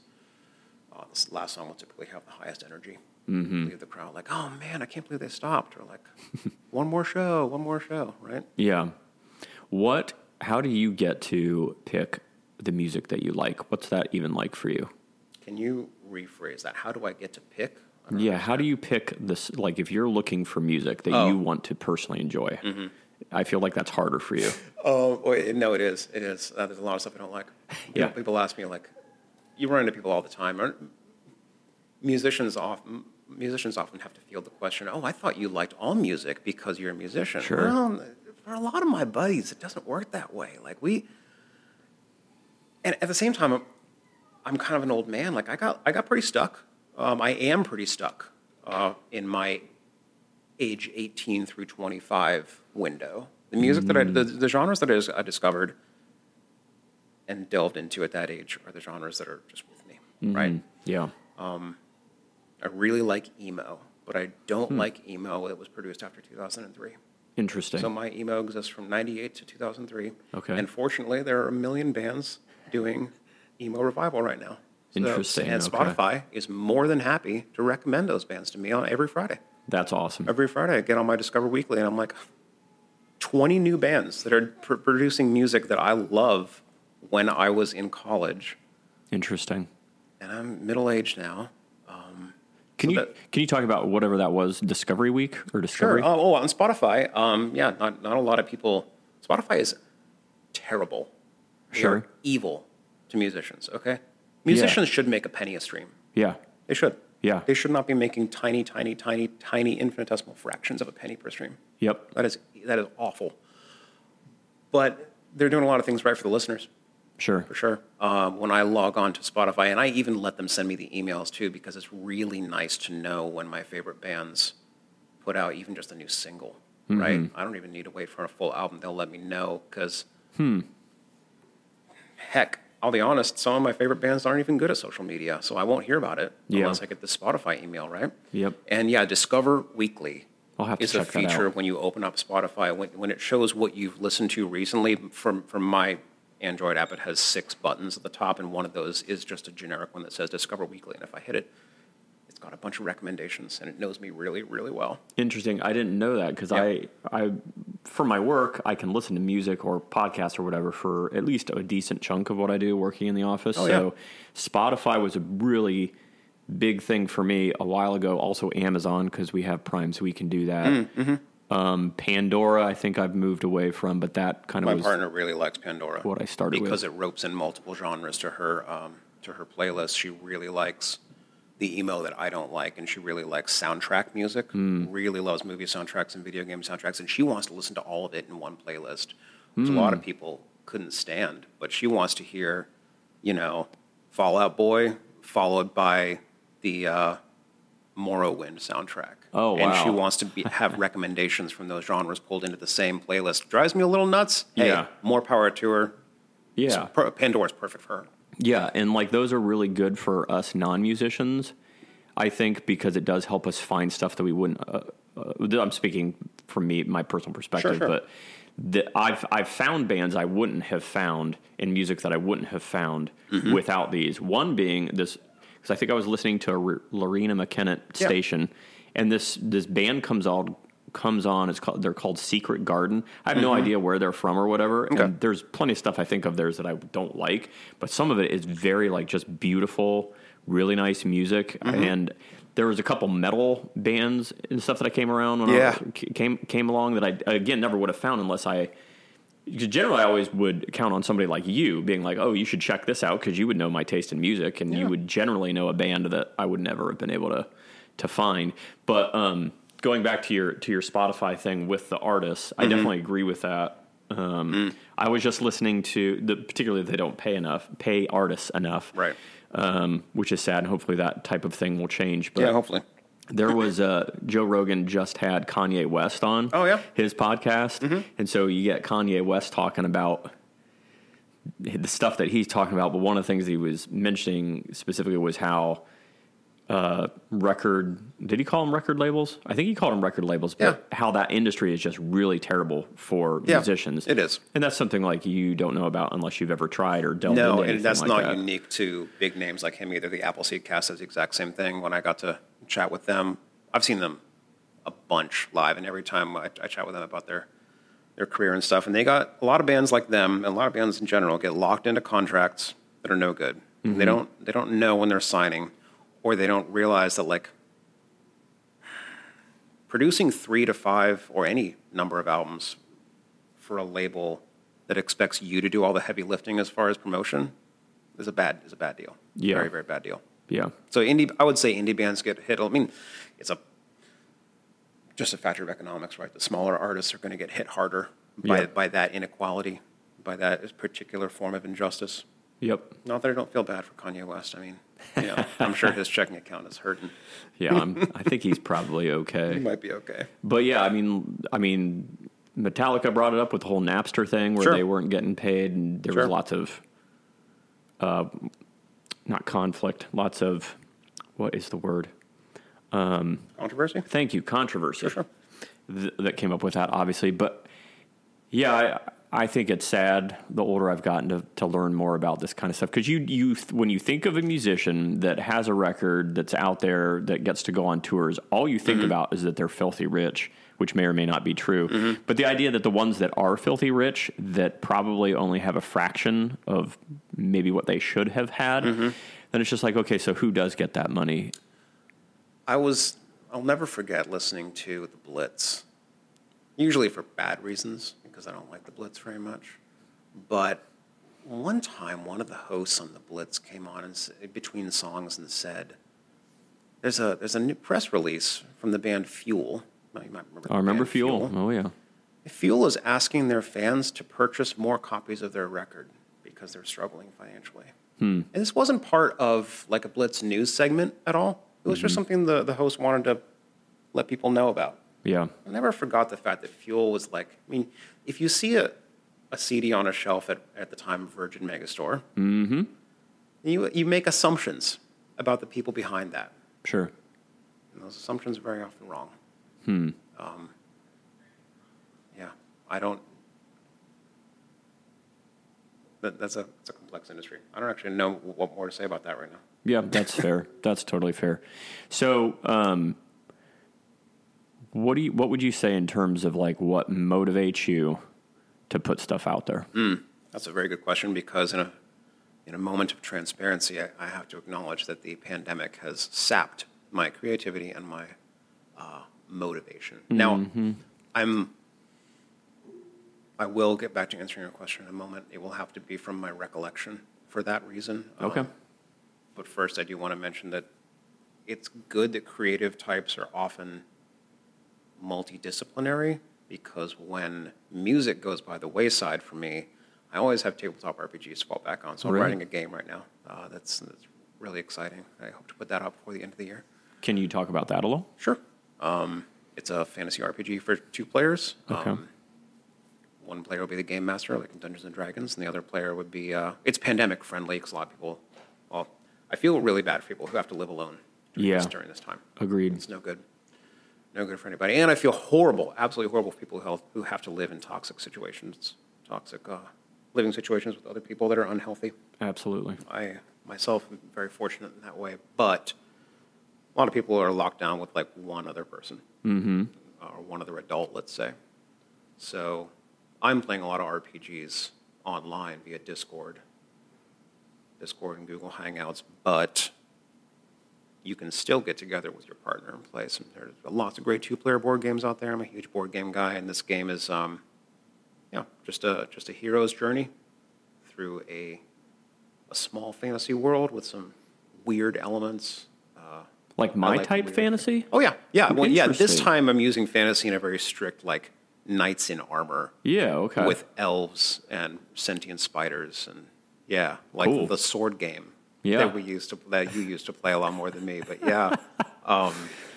Uh, this last song will typically have the highest energy. Leave the crowd like, oh man, I can't believe they stopped, or like, <laughs> one more show, one more show, right? Yeah. What? How do you get to pick the music that you like? What's that even like for you? Can you rephrase that? How do I get to pick? Yeah, how do you pick this? Like, if you're looking for music that Oh. you want to personally enjoy, I feel like that's harder for you. <laughs> Oh, wait, no, it is. It is. Uh, there's a lot of stuff I don't like. <laughs> You know, Yeah. people ask me like, you run into people all the time. Aren't- Musicians often musicians often have to field the question, "Oh, I thought you liked all music because you're a musician." Sure. Well, for a lot of my buddies, it doesn't work that way. Like we, and at the same time, I'm, I'm kind of an old man. Like I got I got pretty stuck. Um, I am pretty stuck uh, in my age 18 through 25 window. The music that I, the, the genres that I, I discovered and delved into at that age are the genres that are just with me, right? Yeah. I really like emo, but I don't like emo that was produced after 2003. Interesting. So my emo exists from 98 to 2003. Okay. And fortunately, there are a million bands doing emo revival right now. So- Interesting, And okay. Spotify is more than happy to recommend those bands to me on every Friday. that's awesome. Every Friday, I get on my Discover Weekly, and I'm like, 20 new bands that are pr- producing music that I love when I was in college. Interesting. and I'm middle aged now. Can So you that- can you talk about whatever that was, Discovery Week or Discovery? Sure. Oh, oh, on Spotify, um, yeah, not, not a lot of people. Spotify is terrible. They Sure. evil to musicians, okay? Musicians should make a penny a stream. Yeah, They should. Yeah. They should not be making tiny, tiny, tiny, tiny infinitesimal fractions of a penny per stream. yep, That is, that is awful. But they're doing a lot of things right for the listeners. sure. For sure. Um, when I log on to Spotify, and I even let them send me the emails too, because it's really nice to know when my favorite bands put out even just a new single, right? I don't even need to wait for a full album. They'll let me know because, hmm. heck, I'll be honest, some of my favorite bands aren't even good at social media, so I won't hear about it Yeah. unless I get the Spotify email, right? Yep. And yeah, Discover Weekly I'll have to is a feature when you open up Spotify. When, when it shows what you've listened to recently, from, from my Android app, it has six buttons at the top, and one of those is just a generic one that says Discover Weekly. And if I hit it, got a bunch of recommendations, and it knows me really, really well. Interesting. I didn't know that because Yeah. I, I, for my work, I can listen to music or podcasts or whatever for at least a decent chunk of what I do working in the office. Oh, so, Spotify was a really big thing for me a while ago. Also, Amazon because we have Prime, so we can do that. Mm, mm-hmm. Um, Pandora, I think I've moved away from, but that kind of My partner really likes Pandora. what I started with. because it ropes in multiple genres to her um, to her playlist. She really likes the emo that I don't like, and she really likes soundtrack music. Hmm. Really loves movie soundtracks and video game soundtracks, and she wants to listen to all of it in one playlist, which a lot of Hmm. people couldn't stand. But she wants to hear, you know, Fall Out Boy followed by the uh, Morrowind soundtrack. Oh, And she wants to be, have <laughs> recommendations from those genres pulled into the same playlist. Drives me a little nuts. Hey, Yeah. more power to her. yeah. Per- Pandora's perfect for her. Yeah, and like those are really good for us non-musicians. I think because it does help us find stuff that we wouldn't. Uh, uh, I'm speaking from me, my personal perspective, sure. but the, I've I've found bands I wouldn't have found in music that I wouldn't have found Mm-hmm. without these. One being this, because I think I was listening to a R- Loreena McKennitt Yeah. station, and this this band comes on comes on. It's called they're called Secret Garden. I have no idea where they're from or whatever. Mm-hmm. Okay. And there's plenty of stuff I think of theirs that I don't like, but some of it is very like just beautiful, really nice music. Mm-hmm. And there was a couple metal bands and stuff that I came around when Yeah. I came came along that I again never would have found unless I. Generally, I always would count on somebody like you being like, "Oh, you should check this out," because you would know my taste in music, and Yeah. you would generally know a band that I would never have been able to to find. But um, going back to your to your Spotify thing with the artists, Mm-hmm. I definitely agree with that. Um, Mm. I was just listening to the particularly they don't pay enough, pay artists enough, Right. Um, which is sad. And hopefully that type of thing will change. But Yeah, hopefully. there was uh, Joe Rogan just had Kanye West on. Oh, yeah? Mm-hmm. his podcast, and so you get Kanye West talking about the stuff that he's talking about. But one of the things he was mentioning specifically was how uh, record did he call them record labels? I think he called them record labels, but how that industry is just really terrible for Yeah, musicians. it is. and that's something like you don't know about unless you've ever tried or delved No, into and that's like not that. unique to big names like him either. The Appleseed cast does the exact same thing. When I got to chat with them, I've seen them a bunch live, and every time I, I chat with them about their their career and stuff, and they got a lot of bands like them, and a lot of bands in general get locked into contracts that are no good. Mm-hmm. They don't they don't know when they're signing, or they don't realize that like producing three to five or any number of albums for a label that expects you to do all the heavy lifting as far as promotion is a bad is a bad deal. Yeah. Very very bad deal. Yeah, So indie, I would say indie bands get hit. I mean, it's a just a factor of economics, right? The smaller artists are going to get hit harder by by that inequality, by that particular form of injustice. yep. Not that I don't feel bad for Kanye West. I mean, you know, I'm sure his checking account is hurting. Yeah, I'm, I think he's probably okay. He might be okay. But yeah, I mean, I mean, Metallica brought it up with the whole Napster thing where Sure. they weren't getting paid, and there was lots of, uh, not conflict, lots of, what is the word? Um, Controversy? Thank you, controversy. Sure, th- that came up with that, obviously. But yeah, I, I think it's sad the older I've gotten to, to learn more about this kind of stuff. Because you, you, when you think of a musician that has a record that's out there that gets to go on tours, all you think mm-hmm. about is that they're filthy rich, which may or may not be true. Mm-hmm. But the idea that the ones that are filthy rich, that probably only have a fraction of maybe what they should have had. Mm-hmm. then it's just like, okay, so who does get that money? I was, I'll never forget listening to the Blitz, usually for bad reasons, because I don't like the Blitz very much. But one time, one of the hosts on the Blitz came on and between songs and said, "There's a there's a new press release from the band Fuel." Now, you might remember. I remember band Fuel. Oh yeah. Fuel is asking their fans to purchase more copies of their record because they're struggling financially. Hmm. And this wasn't part of like a Blitz news segment at all. It was just mm-hmm. something the, the host wanted to let people know about. Yeah. I never forgot the fact that Fuel was like, I mean, if you see a, a CD on a shelf at, at the time of Virgin Megastore, you, you make assumptions about the people behind that. Sure. And those assumptions are very often wrong. Hmm. Um, yeah, I don't. That, that's a that's a complex industry. I don't actually know what more to say about that right now. Yeah, that's fair. That's totally fair. So, um, what do you, what would you say in terms of like what motivates you to put stuff out there? That's a very good question because in a in a moment of transparency, I, I have to acknowledge that the pandemic has sapped my creativity and my uh, motivation. Now, I'm. I will get back to answering your question in a moment. It will have to be from my recollection for that reason. Okay. Um, but first, I do want to mention that it's good that creative types are often multidisciplinary because when music goes by the wayside for me, I always have tabletop RPGs to fall back on. So I'm writing a game right now. Uh, that's, that's really exciting. I hope to put that out before the end of the year. Can you talk about that a little? Sure. Um, it's a fantasy RPG for two players. Okay. Um, one player will be the game master, like in Dungeons and Dragons, and the other player would be. Uh, it's pandemic friendly because a lot of people. Well, I feel really bad for people who have to live alone during, Yeah. this, during this time. Agreed. It's no good. No good for anybody. And I feel horrible, absolutely horrible for people who, have, who have to live in toxic situations, toxic uh, living situations with other people that are unhealthy. Absolutely. I myself am very fortunate in that way, but a lot of people are locked down with like one other person mm-hmm. or one other adult, let's say. So I'm playing a lot of RPGs online via Discord, Discord and Google Hangouts, but you can still get together with your partner and play some. There's lots of great two-player board games out there. I'm a huge board game guy, and this game is, um, yeah, just a just a hero's journey through a a small fantasy world with some weird elements. Uh, Like my like type fantasy? Oh yeah, yeah. Well, yeah. This time I'm using fantasy in a very strict like knights in armor Yeah. Okay. with elves and sentient spiders and yeah, like Cool. the sword game Yeah. that we used to that you used to play a lot more than me. But yeah, <laughs> um,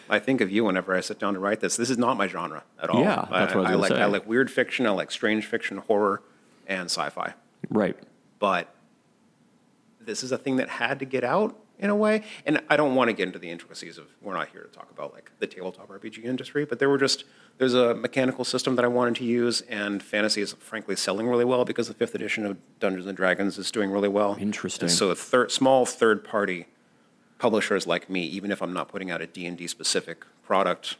I think of you whenever I sit down to write this. This is not my genre at all. Yeah, that's what I was I like. say. I like weird fiction. I like strange fiction, horror, and sci-fi right. but this is a thing that had to get out in a way. And I don't want to get into the intricacies of. We're not here to talk about like the tabletop RPG industry, but there were just there's a mechanical system that I wanted to use, and fantasy is frankly selling really well because the fifth edition of Dungeons and Dragons is doing really well. Interesting. And so third, small third party publishers like me, even if I'm not putting out a D&D specific product,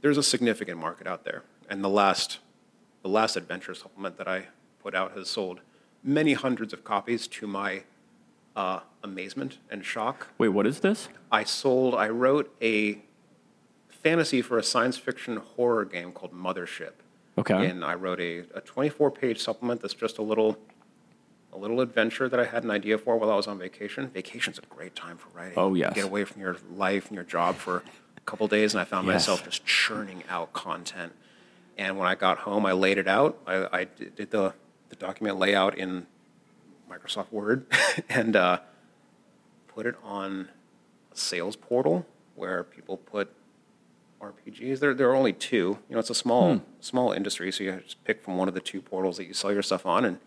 there's a significant market out there. And the last, the last adventure supplement that I put out has sold many hundreds of copies to my uh, amazement and shock. Wait, what is this? I sold, I wrote a fantasy for a science fiction horror game called Mothership. Okay. And I wrote a, a 24 page supplement that's just a little a little adventure that I had an idea for while I was on vacation. Vacation's a great time for writing. Oh, You yes. get away from your life and your job for a couple days, and I found Yes. myself just churning out content. And when I got home, I laid it out. I, I did the, the document layout in Microsoft Word <laughs> and uh, put it on a sales portal where people put RPGs. There, there are only two. You know, it's a small, Hmm. small industry, so you just pick from one of the two portals that you sell your stuff on. And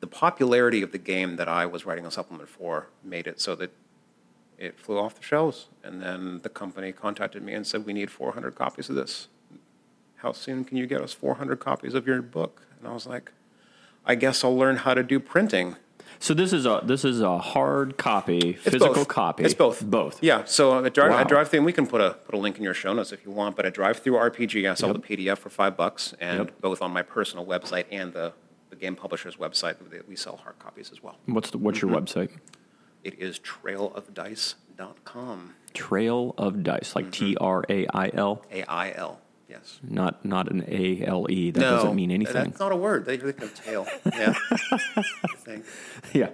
the popularity of the game that I was writing a supplement for made it so that it flew off the shelves. And then the company contacted me and said, "We need 400 copies of this. How soon can you get us 400 copies of your book?" And I was like, "I guess I'll learn how to do printing." So this is a this is a hard copy, physical both. copy. It's both. Both. Yeah. So a drive, Wow. drive through, and we can put a put a link in your show notes if you want. But a DriveThruRPG, I sell Yep. the PDF for five bucks, and Yep. both on my personal website and the, the game publisher's website, we sell hard copies as well. What's the, what's Mm-hmm. your website? It is trailofdice.com. Trail of Dice, Mm-hmm. like T R A I L, A I L. Yes. not not an A L E. That no, doesn't mean anything. That's not a word. They think of tail. Yeah. <laughs> Yeah.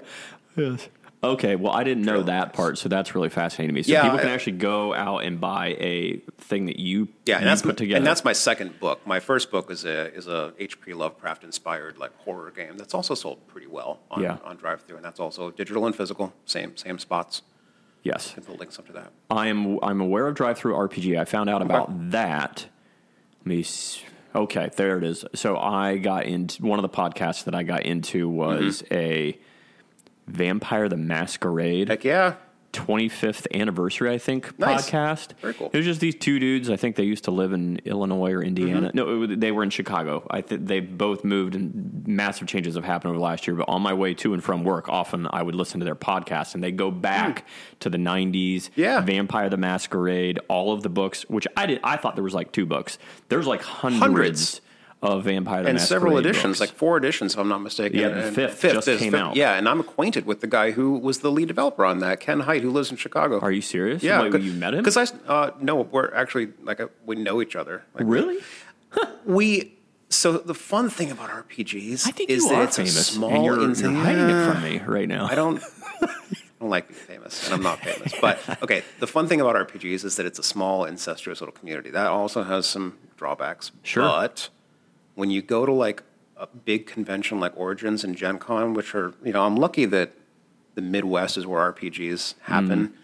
Yes. Okay. Well, I didn't know that part, so that's really fascinating to me. So Yeah, people can I- actually go out and buy a thing that you Yeah, you and that's put together. and that's my second book. My first book is a is a H.P. Lovecraft inspired like horror game that's also sold pretty well on Yeah. on drive through, and that's also digital and physical, same same spots. yes. I Can put links up to that. I am I'm aware of DriveThruRPG. I found out about that. Let me okay, there it is. So I got into one of the podcasts that I got into was Mm-hmm. a Vampire the Masquerade Heck yeah, 25th anniversary, I think, Nice. podcast. Very cool. It was just these two dudes. I think they used to live in Illinois or Indiana. Mm-hmm. No, it- they were in Chicago. I think they both moved, and massive changes have happened over the last year. But on my way to and from work, often I would listen to their podcast, and they go back to the '90s. Hmm. Yeah. Vampire the Masquerade, all of the books, which I did. I thought there was like two books. There's like hundreds, Hundreds. Of Vampire the and several editions, books. like four editions, if I'm not mistaken. Yeah, the And fifth just is came fifth- out. Yeah, and I'm acquainted with the guy who was the lead developer on that, Ken Hite, who lives in Chicago. Are you serious? Yeah, Wait, you met him? Because I uh, no, we're actually like uh we know each other. Like, really? <laughs> We so the fun thing about RPGs I think is that it's famous, a small and you're, you're hiding it from me right now. I don't. I don't like being famous, and I'm not famous. But okay, the fun thing about RPGs is that it's a small, incestuous little community. That also has some drawbacks. Sure. But when you go to like a big convention like Origins and Gen Con, which are, you know, I'm lucky that the Midwest is where RPGs happen.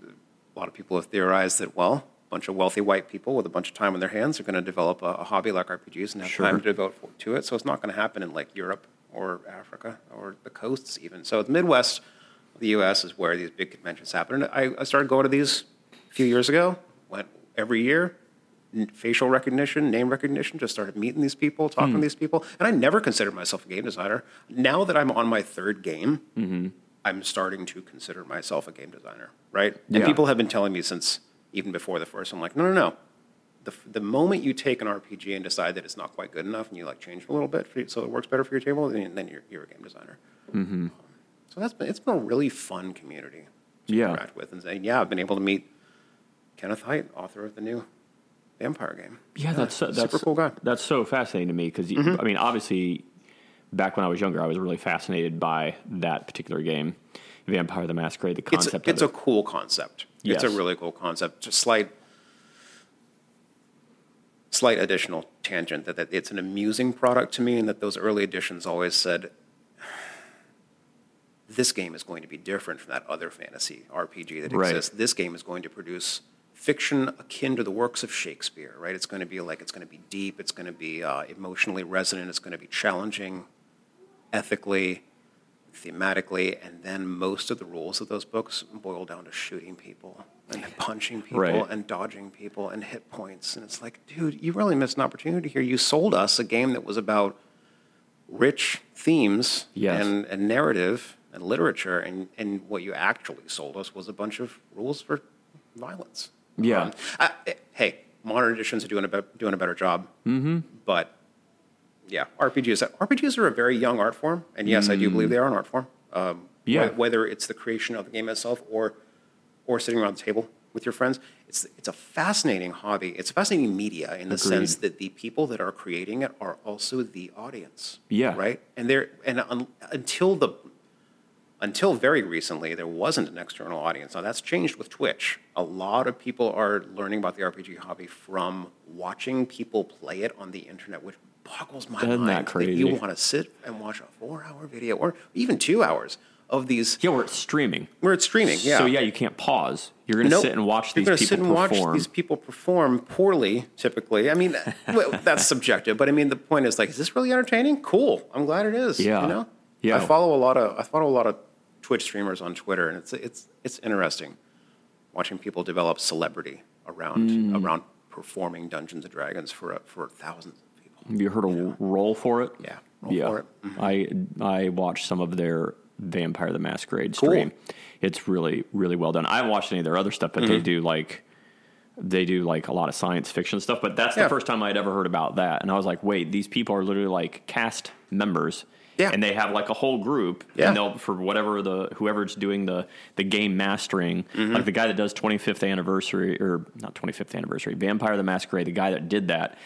Mm-hmm. A lot of people have theorized that, well, a bunch of wealthy white people with a bunch of time on their hands are going to develop a, a hobby like RPGs and have Sure. time to devote for- to it. So it's not going to happen in like Europe or Africa or the coasts even. So the Midwest of the U.S. is where these big conventions happen. And I, I started going to these a few years ago. Went every year. Facial recognition, name recognition. Just started meeting these people, talking Hmm. to these people, and I never considered myself a game designer. Now that I'm on my third game, Mm-hmm. I'm starting to consider myself a game designer, right? And people have been telling me since even before the first. I'm like, no, no, no. The, the moment you take an RPG and decide that it's not quite good enough, and you like change it a little bit for, so it works better for your table, then, then you're, you're a game designer. Mm-hmm. So that's been it's been a really fun community to Yeah. interact with, and, say, yeah, I've been able to meet Kenneth Hite, author of the new Vampire game. Yeah, that's so, that's super cool guy. That's so fascinating to me because mm-hmm. I mean, obviously, back when I was younger, I was really fascinated by that particular game, Vampire the Masquerade. The It's, concept it's a of it. cool concept. It's a really cool concept. Just slight, slight additional tangent that, that it's an amusing product to me, and that those early editions always said, "This game is going to be different from that other fantasy RPG that Right. exists. This game is going to produce." Fiction akin to the works of Shakespeare, right? It's going to be like it's going to be deep. It's going to be uh, emotionally resonant. It's going to be challenging, ethically, thematically, and then most of the rules of those books boil down to shooting people and <laughs> punching people Right. and dodging people and hit points. And it's like, dude, you really missed an opportunity here. You sold us a game that was about rich themes Yes. and, and narrative and literature, and, and what you actually sold us was a bunch of rules for violence. Yeah. Um, I, I- hey, modern editions are doing a, be- doing a better job, mm-hmm. but yeah, RPGs. RPGs are a very young art form, and yes, I do believe they are an art form. Um, Yeah. wh- Whether it's the creation of the game itself or or sitting around the table with your friends, it's it's a fascinating hobby. It's a fascinating media in the Agreed. sense that the people that are creating it are also the audience. Yeah. Right. And they're and un, until the until very recently, there wasn't an external audience. Now that's changed with Twitch. A lot of people are learning about the RPG hobby from watching people play it on the internet, which boggles my Isn't that mind crazy? you want to sit and watch a four-hour video or even two hours of these yeah, we're streaming. where it's streaming. Yeah. So yeah, you can't pause. You're going to Nope. sit and watch You're these people sit and watch perform. these people perform poorly, typically. I mean, <laughs> well, that's subjective, but I mean, the point is like, is this really entertaining? Cool. I'm glad it is. Yeah. You know? Yeah. I follow a lot of I follow a lot of Twitch streamers on Twitter, and it's it's it's interesting watching people develop celebrity around Mm. around performing Dungeons and Dragons for for thousands of people. Have you heard a roll for it? Yeah. Roll yeah. for it. Mm-hmm. I I watched some of their Vampire the Masquerade Cool. stream. It's really really well done. I haven't watched any of their other stuff, but they Mm-hmm. do like they do like a lot of science fiction stuff. But that's the first time I'd ever heard about that, and I was like, wait, these people are literally like cast members Yeah. And they have like a whole group. Yeah. And they'll for whatever the whoever's doing the the game mastering, Mm-hmm. like the guy that does 25th anniversary or not 25th anniversary, Vampire the Masquerade, the guy that did that,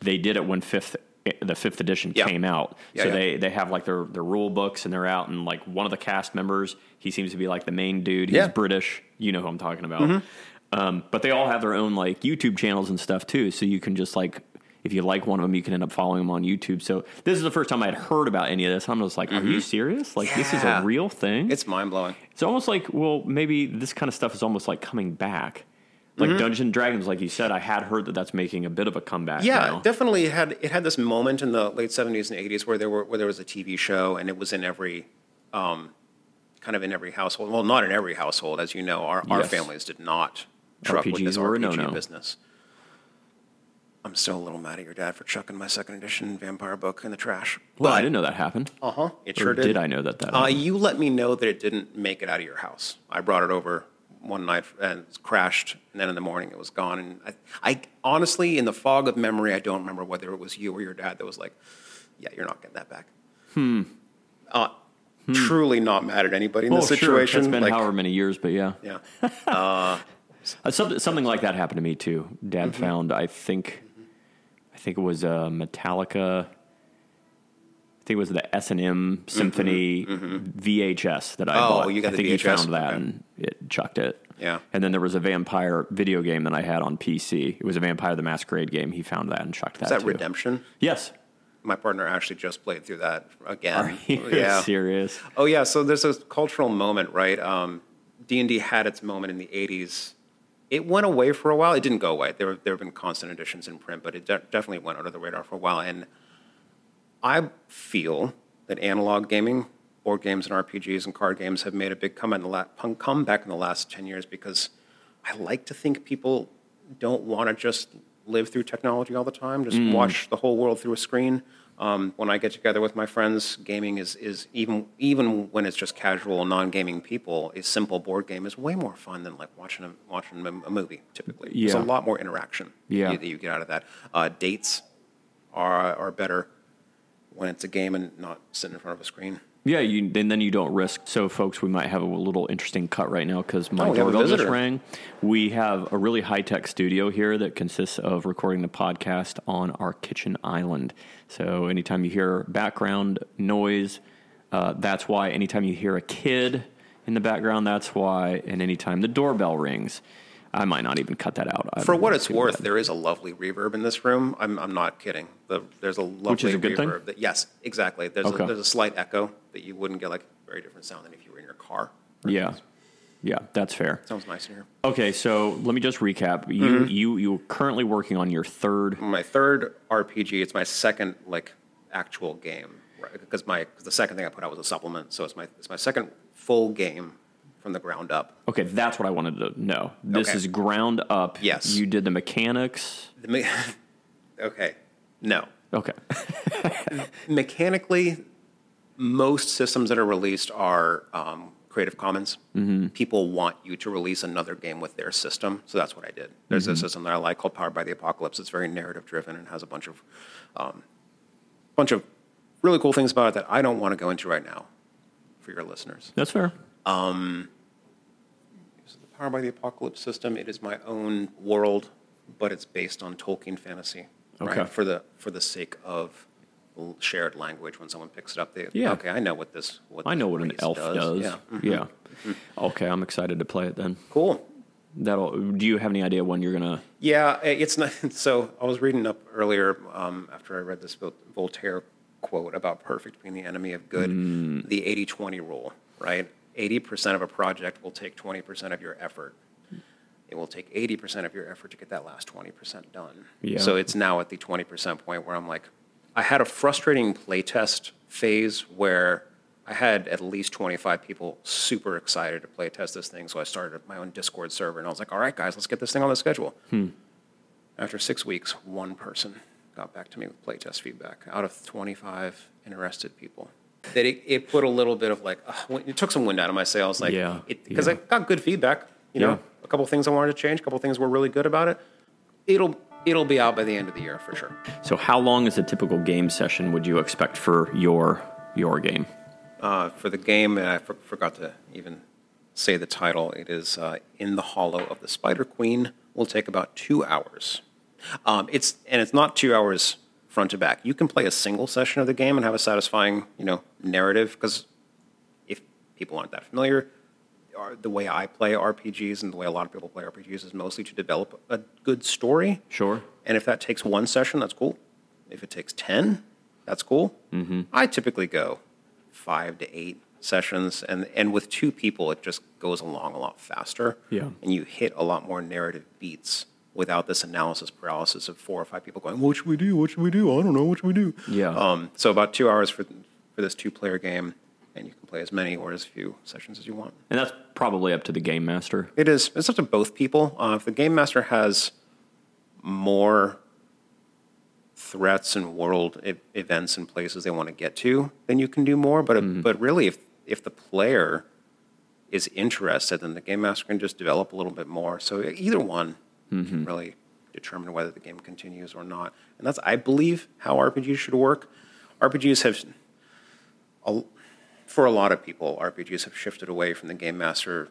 they did it when fifth the fifth edition Yeah. came out. Yeah, so yeah. they they have like their their rule books and they're out and like one of the cast members, he seems to be like the main dude. He's. Mm-hmm. British. You know who I'm talking about. Um, but they all have their own like YouTube channels and stuff too. So you can just like, if you like one of them, you can end up following them on YouTube. So this is the first time I had heard about any of this. I'm just like, are you serious? Like this is a Mm-hmm. Real thing? It's mind blowing. It's almost like, well, maybe this kind of stuff is almost like coming back. Like Mm-hmm. Dungeons and Dragons, like you said, I had heard that that's making a bit of a comeback. Yeah, now. definitely it had it had this moment in the late seventies and eighties where there were where there was a TV show and it was in every um, kind of in every household. Well, not in every household, as you know. Our our Yes. families did not truck with this RPGs RPG no-no. business. I'm still a little mad at your dad for chucking my second edition vampire book in the trash. Well, I didn't know that happened. Uh huh. It sure did. did I know that that Uh, happened? you let me know that it didn't make it out of your house. I brought it over one night and it crashed, and then in the morning it was gone. And I, I honestly, in the fog of memory, I don't remember whether it was you or your dad that was like, "Yeah, you're not getting that back." Hmm. Uh, Truly not mad at anybody in Oh, this sure. situation. It's been like, however many years, but yeah. yeah, <laughs> Uh, something, something like that happened to me too. Dad Mm-hmm. found, I think, think it was uh, Metallica. I think it was the S and M Symphony VHS that I Mm-hmm. Oh, bought. you got I the think he found that Okay. and it chucked it. Yeah. And then there was a vampire video game that I had on PC. It was a Vampire the Masquerade game. He found that and chucked that. is that too. Redemption? Yes. My partner actually just played through that again. Are you <laughs> yeah. serious? Oh yeah, so there's a cultural moment, right? Um, D and D had its moment in the '80s. It went away for a while. It didn't go away. There, there have been constant editions in print, but it de- definitely went under the radar for a while. And I feel that analog gaming, board games and RPGs and card games have made a big come in the la- comeback in the last ten years because I like to think people don't want to just live through technology all the time, just mm. watch the whole world through a screen. Um, when I get together with my friends, gaming is, is even even when it's just casual, non-gaming people, a simple board game is way more fun than like watching a watching a, movie. Typically, there's a lot more interaction Yeah. that you get out of that. Uh, dates are are better when it's a game and not sitting in front of a screen. Yeah, you, and then you don't risk. So, folks, we might have a little interesting cut right now because my Oh, we have a doorbell just rang. We have a really high tech studio here that consists of recording the podcast on our kitchen island. So, anytime you hear background noise, uh, that's why. Anytime you hear a kid in the background, that's why. And anytime the doorbell rings, I might not even cut that out. I For what it's worth, there is a lovely reverb in this room. I'm, I'm not kidding. The, there's a lovely Which is a good thing? reverb. That, yes, exactly. There's, Okay. a, there's a slight echo that you wouldn't get like a very different sound than if you were in your car. Yeah, yeah, that's fair. Sounds nice in here. Okay, so let me just recap. You Mm-hmm. you you're currently working on your third My third RPG, it's my second like actual game, right? Because my 'cause the second thing I put out was a supplement, so it's my it's my second full game from the ground up. Okay, that's what I wanted to know. This Okay. is ground up. Yes. You did the mechanics. The me- <laughs> okay, no. Okay. <laughs> mechanically, most systems that are released are um, Creative Commons. People want you to release another game with their system, so that's what I did. There's a system that I like called Powered by the Apocalypse. It's very narrative driven and has a bunch of um, bunch of really cool things about it that I don't want to go into right now for your listeners. That's fair. The Powered by the Apocalypse system, it is my own world, but it's based on Tolkien fantasy. Okay. Right? For the for the sake of shared language, when someone picks it up, they Yeah. okay, I know what this. What I know what an elf does. Yeah. Mhm. Yeah. Okay, I'm excited to play it then. Cool. That'll do you have any idea when you're gonna Yeah, it's not. <laughs> So I was reading up earlier um, after I read this Voltaire quote about perfect being the enemy of good, Mm. the 80 20 rule, right? 80% of a project will take 20% of your effort. It will take 80% of your effort to get that last 20% done. Yeah. So it's now at the 20% point where I'm like, I had a frustrating playtest phase where I had at least 25 people super excited to playtest this thing. So I started my own Discord server and I was like, all right, guys, let's get this thing on the schedule. Hmm. After six weeks, one person got back to me with playtest feedback out of 25 interested people. That it, it put a little bit of like, uh, it took some wind out of my sails. Like, Yeah, Because yeah. I got good feedback. You know, Yeah. a couple things I wanted to change, a couple things were really good about it. It'll it'll be out by the end of the year for sure. So how long is a typical game session would you expect for your your game? Uh, for the game, and I for- forgot to even say the title, it is uh, In the Hollow of the Spider Queen. Will take about two hours. Um, it's and it's not two hours front to back. You can play a single session of the game and have a satisfying, you know, narrative. Because if people aren't that familiar, the way I play RPGs and the way a lot of people play RPGs is mostly to develop a good story. Sure. And if that takes one session, that's cool. If it takes 10, that's cool. Mm-hmm. I typically go five to eight sessions. And, and with two people, it just goes along a lot faster. Yeah. And you hit a lot more narrative beats without this analysis paralysis of four or five people going, What should we do? What should we do? I don't know. What should we do? Yeah. Um, so about two hours for, for this two player game. And you can play as many or as few sessions as you want. And that's probably up to the game master. It is. It's up to both people. Uh, if the game master has more threats and world e- events and places they want to get to, then you can do more. But but really, if if the player is interested, then the game master can just develop a little bit more. So either one can really determine whether the game continues or not. And that's, I believe, how RPGs should work. RPGs have, for a lot of people, RPGs have shifted away from the game master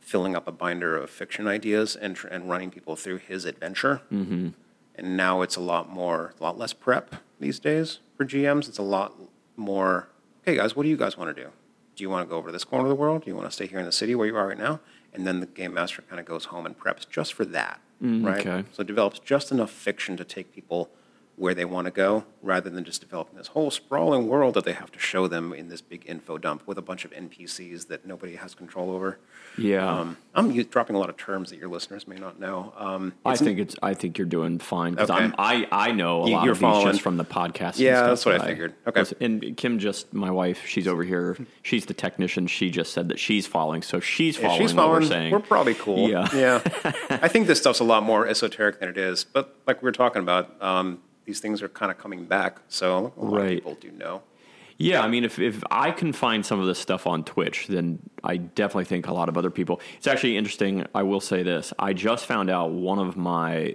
filling up a binder of fiction ideas and, and running people through his adventure. Mm-hmm. And now it's a lot more, a lot less prep these days for GMs. It's a lot more, okay, guys, what do you guys want to do? Do you want to go over to this corner of the world? Do you want to stay here in the city where you are right now? And then the game master kind of goes home and preps just for that, Mm, right? okay. So it develops just enough fiction to take people where they want to go rather than just developing this whole sprawling world that they have to show them in this big info dump with a bunch of NPCs that nobody has control over. Yeah. Um, I'm u- dropping a lot of terms that your listeners may not know. Um, I think it's. I think you're doing fine because Okay. I'm. I I know a You- lot of these just from the podcast. Yeah, that's what I figured. Okay. listen- And Kim just my wife. She's over here. She's the technician. She just said that she's following. So she's following. she's what following. we're saying. We're probably cool. Yeah. yeah. <laughs> I think this stuff's a lot more esoteric than it is. But like we were talking about, um, these things are kind of coming back. So a lot Right. of people do know. Yeah, I mean, if, if I can find some of this stuff on Twitch, then I definitely think a lot of other people. It's actually interesting. I will say this: I just found out one of my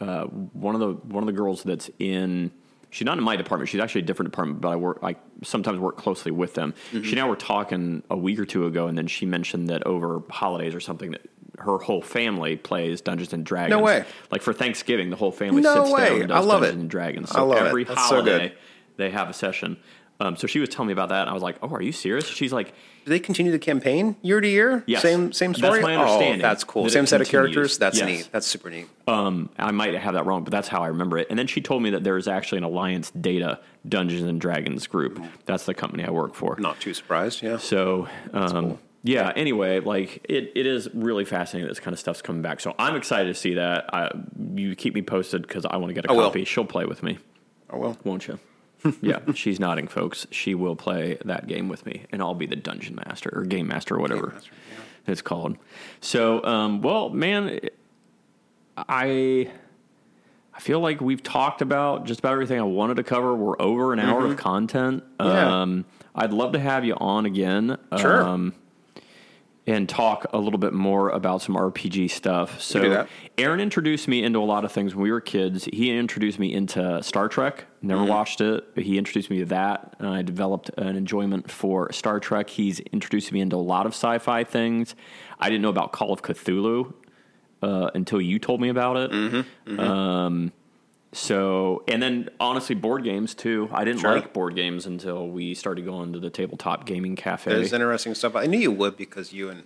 uh, one of the one of the girls that's in. She's not in my department. She's actually a different department, but I work. I sometimes work closely with them. Mm-hmm. She and I were talking a week or two ago, and then she mentioned that over holidays or something that her whole family plays Dungeons and Dragons. No way. Like for Thanksgiving, the whole family No sits way. down and I does love Dungeons it. and Dragons. I love it. every That's so holiday they have a session. Um, so she was telling me about that, and I was like, "Oh, are you serious?" She's like, Do they continue the campaign year to year? Yes. Same same That's story. my understanding, Oh, that's cool. that Same it set of characters. That's Yes. neat. That's super neat. um, I might have that wrong, but that's how I remember it. And then she told me that there is actually an Alliance Data Dungeons and Dragons group. That's the company I work for. Not too surprised. Yeah. So, um, yeah. Anyway, like it, it is really fascinating. that This kind of stuff's coming back. So I'm excited to see that. I, you keep me posted because I want to get a I will. copy. She'll play with me, Oh well. won't you? <laughs> yeah, she's nodding, folks. She will play that game with me, and I'll be the dungeon master or game master or whatever master, it's called. So, um, well, man, I I feel like we've talked about just about everything I wanted to cover. We're over an hour of content. Mm-hmm. Yeah. Um, I'd love to have you on again. Sure. Um, and talk a little bit more about some RPG stuff. So. Aaron introduced me into a lot of things when we were kids. He introduced me into Star Trek. Never Mm-hmm. watched it, but he introduced me to that, and I developed an enjoyment for Star Trek. He's introduced me into a lot of sci-fi things. I didn't know about Call of Cthulhu uh, until you told me about it. Mm-hmm. Um, so, and then honestly, board games too. I didn't Sure. like board games until we started going to the tabletop gaming cafe. There's interesting stuff. I knew you would because you and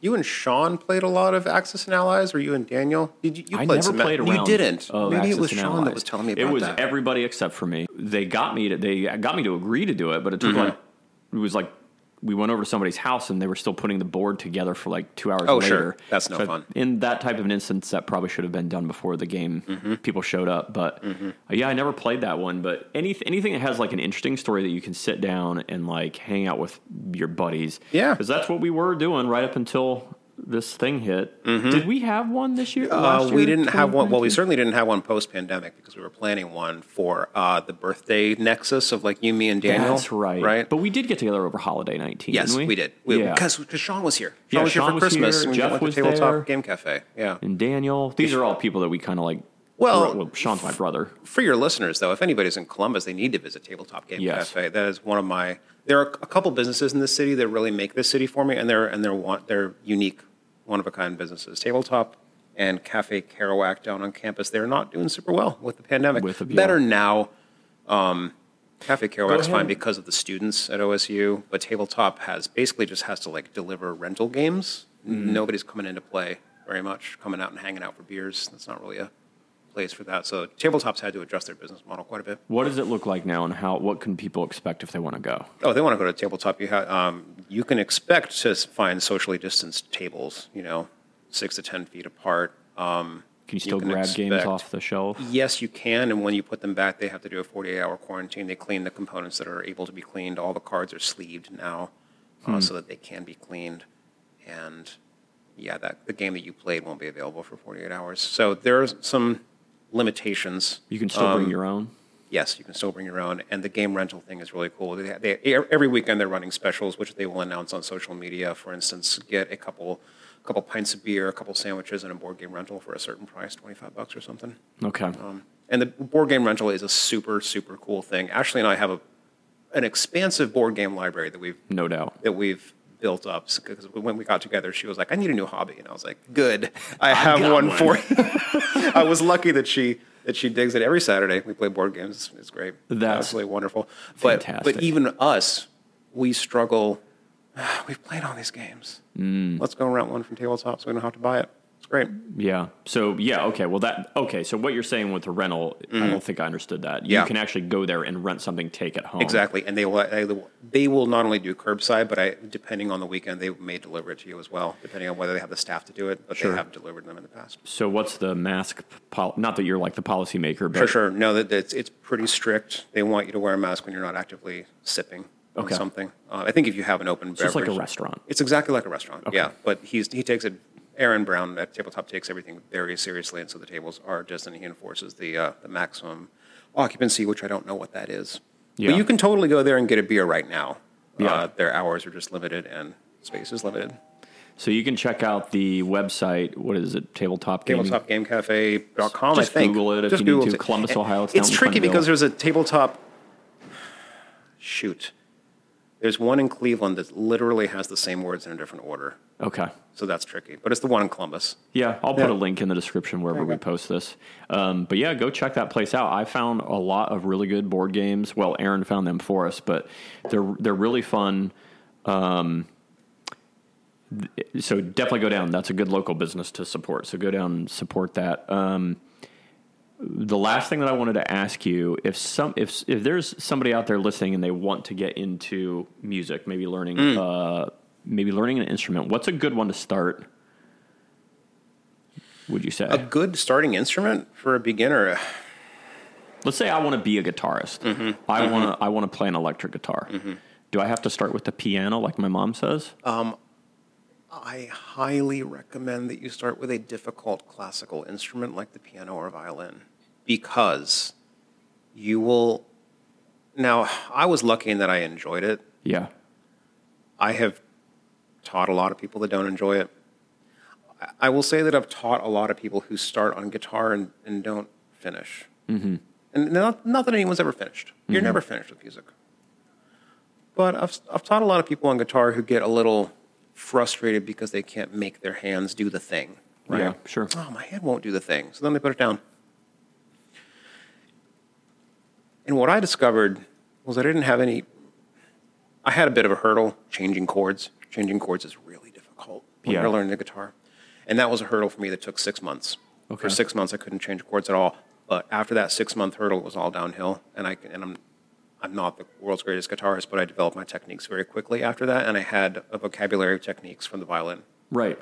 you and Sean played a lot of Axis and Allies, or you and Daniel. Did you? you I played never played around. You didn't. Maybe it was Sean that was telling me about It was that. everybody except for me. They got me to they got me to agree to do it, but it took Mm-hmm. like it was like we went over to somebody's house and they were still putting the board together for like two hours Oh, later. sure. That's no So fun. In that type of an instance, that probably should have been done before the game Mm-hmm. people showed up. But uh, yeah, I never played that one. But any anything that has like an interesting story that you can sit down and like hang out with your buddies. Yeah. because that's what we were doing right up until this thing hit. Did we have one this year? Uh, last we didn't have one. Well, we certainly didn't have one post pandemic because we were planning one for uh, the birthday nexus of like you, me, and Daniel. That's right. Right. But we did get together over holiday 19, yes, we? we did. We, yeah. Because because Sean was here. Sean Yeah, was here for was Christmas. here, we Jeff went was to Tabletop there. Game Cafe. Yeah. and Daniel. These are all people that we kind of like Well, well, Sean's my brother. for your listeners, though, if anybody's in Columbus, they need to visit Tabletop Game Yes. Cafe. That is one of my. There are a couple businesses in this city that really make this city for me, and they're and they're one, they're unique, one of a kind businesses. Tabletop and Cafe Kerouac down on campus. They're not doing super well with the pandemic. With the- Better yeah. now. Um, Cafe Kerouac's fine because of the students at OSU, but Tabletop has basically just has to like deliver rental games. Mm-hmm. Nobody's coming in to play very much, coming out and hanging out for beers. That's not really a place for that. So Tabletop's had to adjust their business model quite a bit. What does it look like now, and how? What can people expect if they want to go? Oh, they want to go to tabletop. You have, um, you can expect to find socially distanced tables. You know, six to ten feet apart. Um, Can you still grab games off the shelf? Yes, you can, and when you put them back, they have to do a 48-hour quarantine. They clean the components that are able to be cleaned. All the cards are sleeved now, uh, so that they can be cleaned. And yeah, that the game that you played won't be available for 48 hours. So there are some limitations. You can still bring Um, your own. Yes, you can still bring your own, and the game rental thing is really cool. They, they, every weekend they're running specials, which they will announce on social media. For instance, get a couple, couple pints of beer, a couple sandwiches, and a board game rental for a certain price, twenty five bucks or something. Okay. Um, and the board game rental is a super, super cool thing. Ashley and I have a, an expansive board game library that we've no doubt. that we've built up. Because when we got together, she was like, "I need a new hobby," and I was like, "Good, I have got one, one." for <laughs> you." <laughs> I was lucky that she that she digs it every Saturday. We play board games. It's, great. That's absolutely wonderful. But fantastic. but even us, we struggle. <sighs> We've played all these games. Mm. Let's go rent one from tabletop so we don't have to buy it. Great. Yeah. So yeah. Okay. Well, that okay. So what you're saying with the rental, I don't think I understood that. Yeah. You Mm-hmm. Can actually go there and rent something, take it home. Exactly, and they will they will- not only do curbside, but I depending on the weekend they may deliver it to you as well, depending on whether they have the staff to do it. But Sure. they have delivered them in the past. So what's the mask? Pol- not that you're like the policymaker, but For sure, no, that it's it's pretty strict. They want you to wear a mask when you're not actively sipping Okay. something. Uh, I think if you have an open it's just like a restaurant. It's exactly like a restaurant. Okay. Yeah, but he's he takes it. Aaron Brown at Tabletop takes everything very seriously, and so the tables are just, and he enforces the uh, the maximum occupancy, which I don't know what that is. Yeah. But you can totally go there and get a beer right now. Yeah. Uh, their hours are just limited and space is limited. So you can check out the website. What is it? Tabletop Gaming. TabletopGameCafe.com, Just I think. Google it if Just you need to. it. Columbus, <laughs> Ohio. It's It's tricky because there's a tabletop. <sighs> Shoot. There's one in Cleveland that literally has the same words in a different order. Okay. So that's tricky. But it's the one in Columbus. Yeah, I'll put Yeah. a link in the description wherever we post this. Um, but yeah, go check that place out. I found a lot of really good board games. Well, Aaron found them for us, but they're they're really fun. Um, so definitely go down. That's a good local business to support. So go down and support that. Um, the last thing that I wanted to ask you if some if if there's somebody out there listening and they want to get into music, maybe learning Mm. uh, maybe learning an instrument, what's a good one to start? Would you say? A good starting instrument for a beginner. Let's say I want to be a guitarist. Mm-hmm. I want to I want to play an electric guitar. Do I have to start with the piano like my mom says? I highly recommend that you start with a difficult classical instrument like the piano or violin because you will. Now, I was lucky in that I enjoyed it. yeah. I have taught a lot of people that don't enjoy it. I- will say that I've taught a lot of people who start on guitar and, and don't finish. Mm-hmm. And not, not that anyone's ever finished. You're never finished with music. But I've, I've taught a lot of people on guitar who get a little frustrated because they can't make their hands do the thing. Right? Yeah, sure. Oh, my hand won't do the thing. So then they put it down. And what I discovered was I didn't have any. I had a bit of a hurdle changing chords. Changing chords is really difficult when Yeah. you're learning the guitar. And that was a hurdle for me that took six months. Okay. For six months, I couldn't change chords at all. But after that six month hurdle, it was all downhill. And, I, and I'm, I'm not the world's greatest guitarist, but I developed my techniques very quickly after that. And I had a vocabulary of techniques from the violin. Right.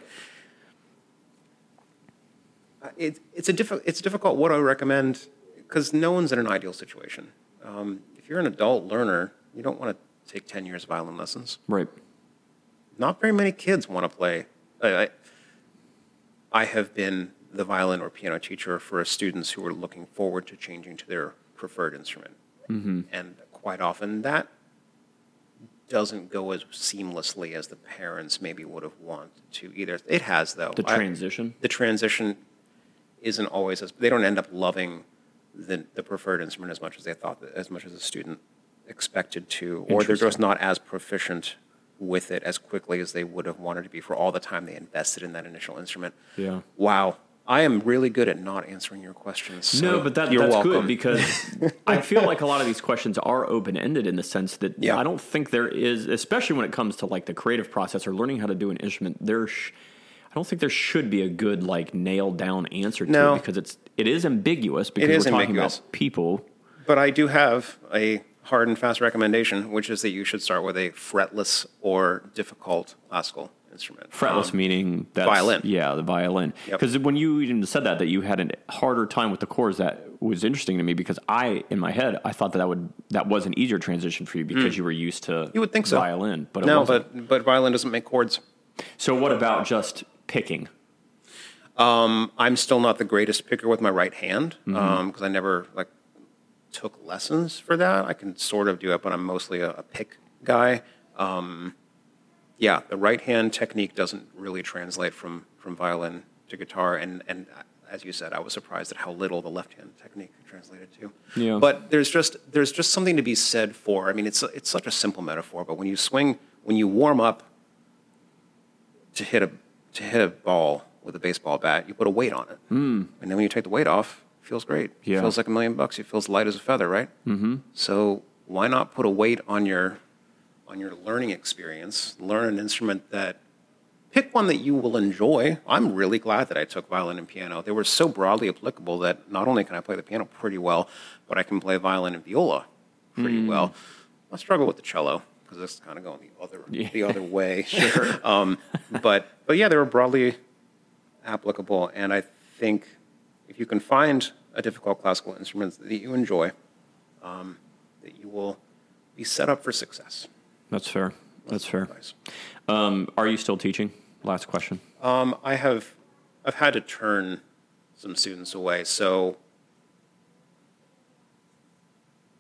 Uh, It, it's, a diffi- it's difficult what I recommend because no one's in an ideal situation. Um, if you're an adult learner, you don't want to take 10 years of violin lessons. Right. Not very many kids want to play. I, I, I have been the violin or piano teacher for students who are looking forward to changing to their preferred instrument. Mm-hmm. And quite often that doesn't go as seamlessly as the parents maybe would have wanted to either. It has, though. The I- transition. the transition isn't always as they don't end up loving the, the preferred instrument as much as they thought as much as a student expected to, or they're just not as proficient with it as quickly as they would have wanted to be for all the time they invested in that initial instrument. Yeah. Wow. I am really good at not answering your questions. so No, but that, that's welcome. good because <laughs> I feel like a lot of these questions are open ended in the sense that Yeah. I don't think there is, especially when it comes to like the creative process or learning how to do an instrument. There, sh- I don't think there should be a good like nailed down answer to No. it because it's it is ambiguous because is we're talking ambiguous. about people. But I do have a hard and fast recommendation, which is that you should start with a fretless or difficult classical instrument. Fretless Um, meaning that's violin. Yeah, the violin. Yep. Because when you even said that, that you had a harder time with the chords, that was interesting to me because I, in my head, I thought that that would that was an easier transition for you because you were used to Hmm. You would think so. violin, but it no, but but violin doesn't make chords. So what about just picking? I'm still not the greatest picker with my right hand because Mm-hmm. I never like took lessons for that. I can sort of do it, but I'm mostly a, a pick guy. Um, yeah, the right hand technique doesn't really translate from from violin to guitar, and and as you said, I was surprised at how little the left hand technique translated to. Yeah. But there's just there's just something to be said for. I mean, it's it's such a simple metaphor, but when you swing, when you warm up to hit a to hit a ball with a baseball bat, you put a weight on it, mm. and then when you take the weight off, it feels great. Yeah. It feels like a million bucks. It feels light as a feather, right? Mm-hmm. So why not put a weight on your on your learning experience? Learn an instrument that pick one that you will enjoy. I'm really glad that I took violin and piano. They were so broadly applicable that not only can I play the piano pretty well, but I can play violin and viola pretty well. I struggle with the cello because it's kind of going the other Yeah. the other <laughs> way. sure. Um, but but yeah, they were broadly applicable, and I think if you can find a difficult classical instrument that you enjoy, um, that you will be set up for success. That's fair. That's fair. Um, are you still teaching? Last question. Um, I have, I've had to turn some students away. So,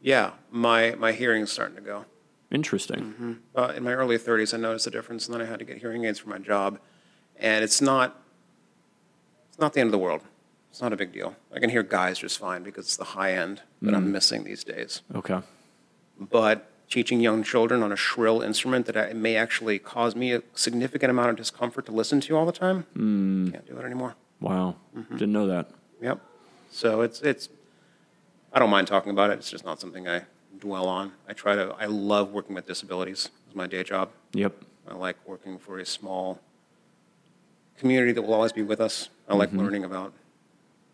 yeah, my my hearing's starting to go. Interesting. Uh, in my early 30s, I noticed a difference, and then I had to get hearing aids for my job, and it's not, it's not the end of the world. It's not a big deal. I can hear guys just fine because it's the high end that I'm missing these days. Okay. But teaching young children on a shrill instrument that I, may actually cause me a significant amount of discomfort to listen to all the time, hmm. can't do it anymore. Wow. Mm-hmm. Didn't know that. Yep. So it's it's I don't mind talking about it. It's just not something I dwell on. I try to I love working with disabilities. It's my day job. Yep. I like working for a small community that will always be with us. I like mm-hmm. learning about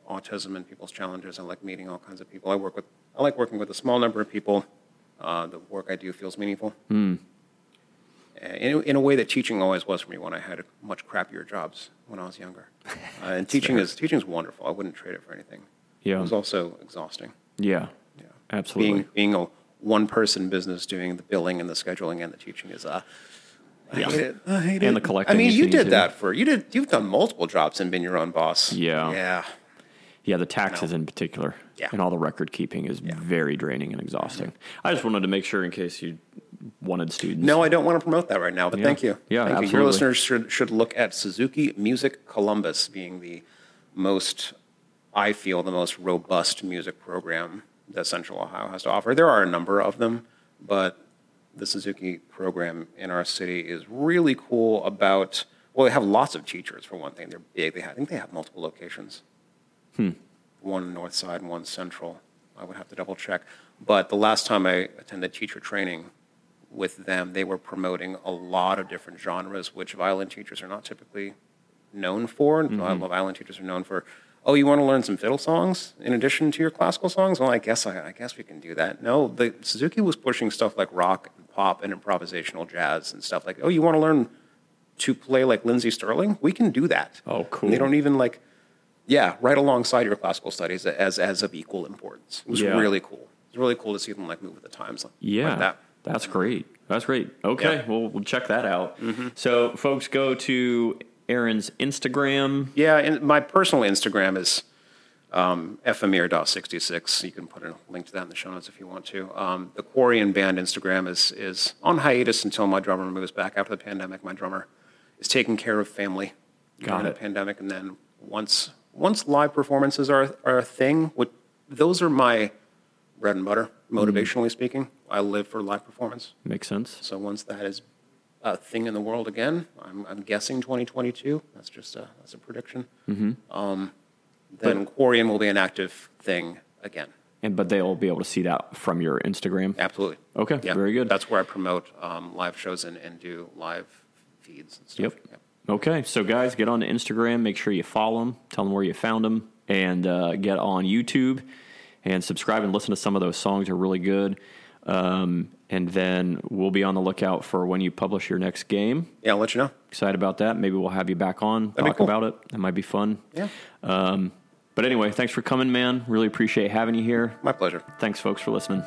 autism and people's challenges. I like meeting all kinds of people. I work with I like working with a small number of people. Uh, the work I do feels meaningful. Uh, In, in a way that teaching always was for me when I had much crappier jobs when I was younger. <laughs> Uh, and teaching is teaching is wonderful. I wouldn't trade it for anything. Yeah. It was also exhausting. Yeah. Yeah. Absolutely. Being being a one person business doing the billing and the scheduling and the teaching is uh I Yeah. hate it. I hate And it. the collecting I mean, you did that for you did you've done multiple jobs and been your own boss. Yeah. Yeah. Yeah, the taxes No. in particular Yeah. and all the record keeping is very draining and exhausting. I just wanted to make sure in case you wanted students. No, I don't want to promote that right now, but Yeah. thank you. Yeah, thank you. absolutely. Your listeners should should look at Suzuki Music Columbus being the most I feel the most robust music program that Central Ohio has to offer. There are a number of them, but the Suzuki program in our city is really cool about well, they have lots of teachers for one thing. They're big. They have, I think they have multiple locations. Hmm. One north side and one central. I would have to double check. But the last time I attended teacher training with them, they were promoting a lot of different genres, which violin teachers are not typically known for. Mm-hmm. Violin teachers are known for, oh, you want to learn some fiddle songs in addition to your classical songs? Well, I guess I, I guess we can do that. No, the Suzuki was pushing stuff like rock and pop and improvisational jazz and stuff like, oh, you want to learn to play like Lindsey Stirling? We can do that. Oh, And cool. they don't even like, yeah, right alongside your classical studies as as of equal importance. It was Yeah. really cool. It's really cool to see them like move with the times like, Yeah, like that. that's great. That's great. Okay, Yeah. well, we'll check that out. So, folks, go to Aaron's Instagram. Yeah, and my personal Instagram is um, fmir.66. You can put a link to that in the show notes if you want to. Um, the Quorian Band Instagram is is on hiatus until my drummer moves back after the pandemic. My drummer is taking care of family Got during it. the pandemic, and then once once live performances are, are a thing, what, those are my bread and butter, motivationally speaking. I live for live performance. Makes sense. So once that is a thing in the world again, I'm, I'm guessing 2022. That's just a, that's a prediction. Um, then Quorian will be an active thing again. And but they'll be able to see that from your Instagram. Absolutely. Okay, Yeah, very good. That's where I promote um, live shows and, and do live feeds and stuff. Yep. Okay, so guys, get on to Instagram. Make sure you follow them. Tell them where you found them, and uh, get on YouTube and subscribe and listen to some of those songs. are really good. Um, and then we'll be on the lookout for when you publish your next game. Yeah, I'll let you know. Excited about that. Maybe we'll have you back on That'd talk cool. about it. That might be fun. Yeah. But anyway, thanks for coming, man. Really appreciate having you here. My pleasure. Thanks, folks, for listening.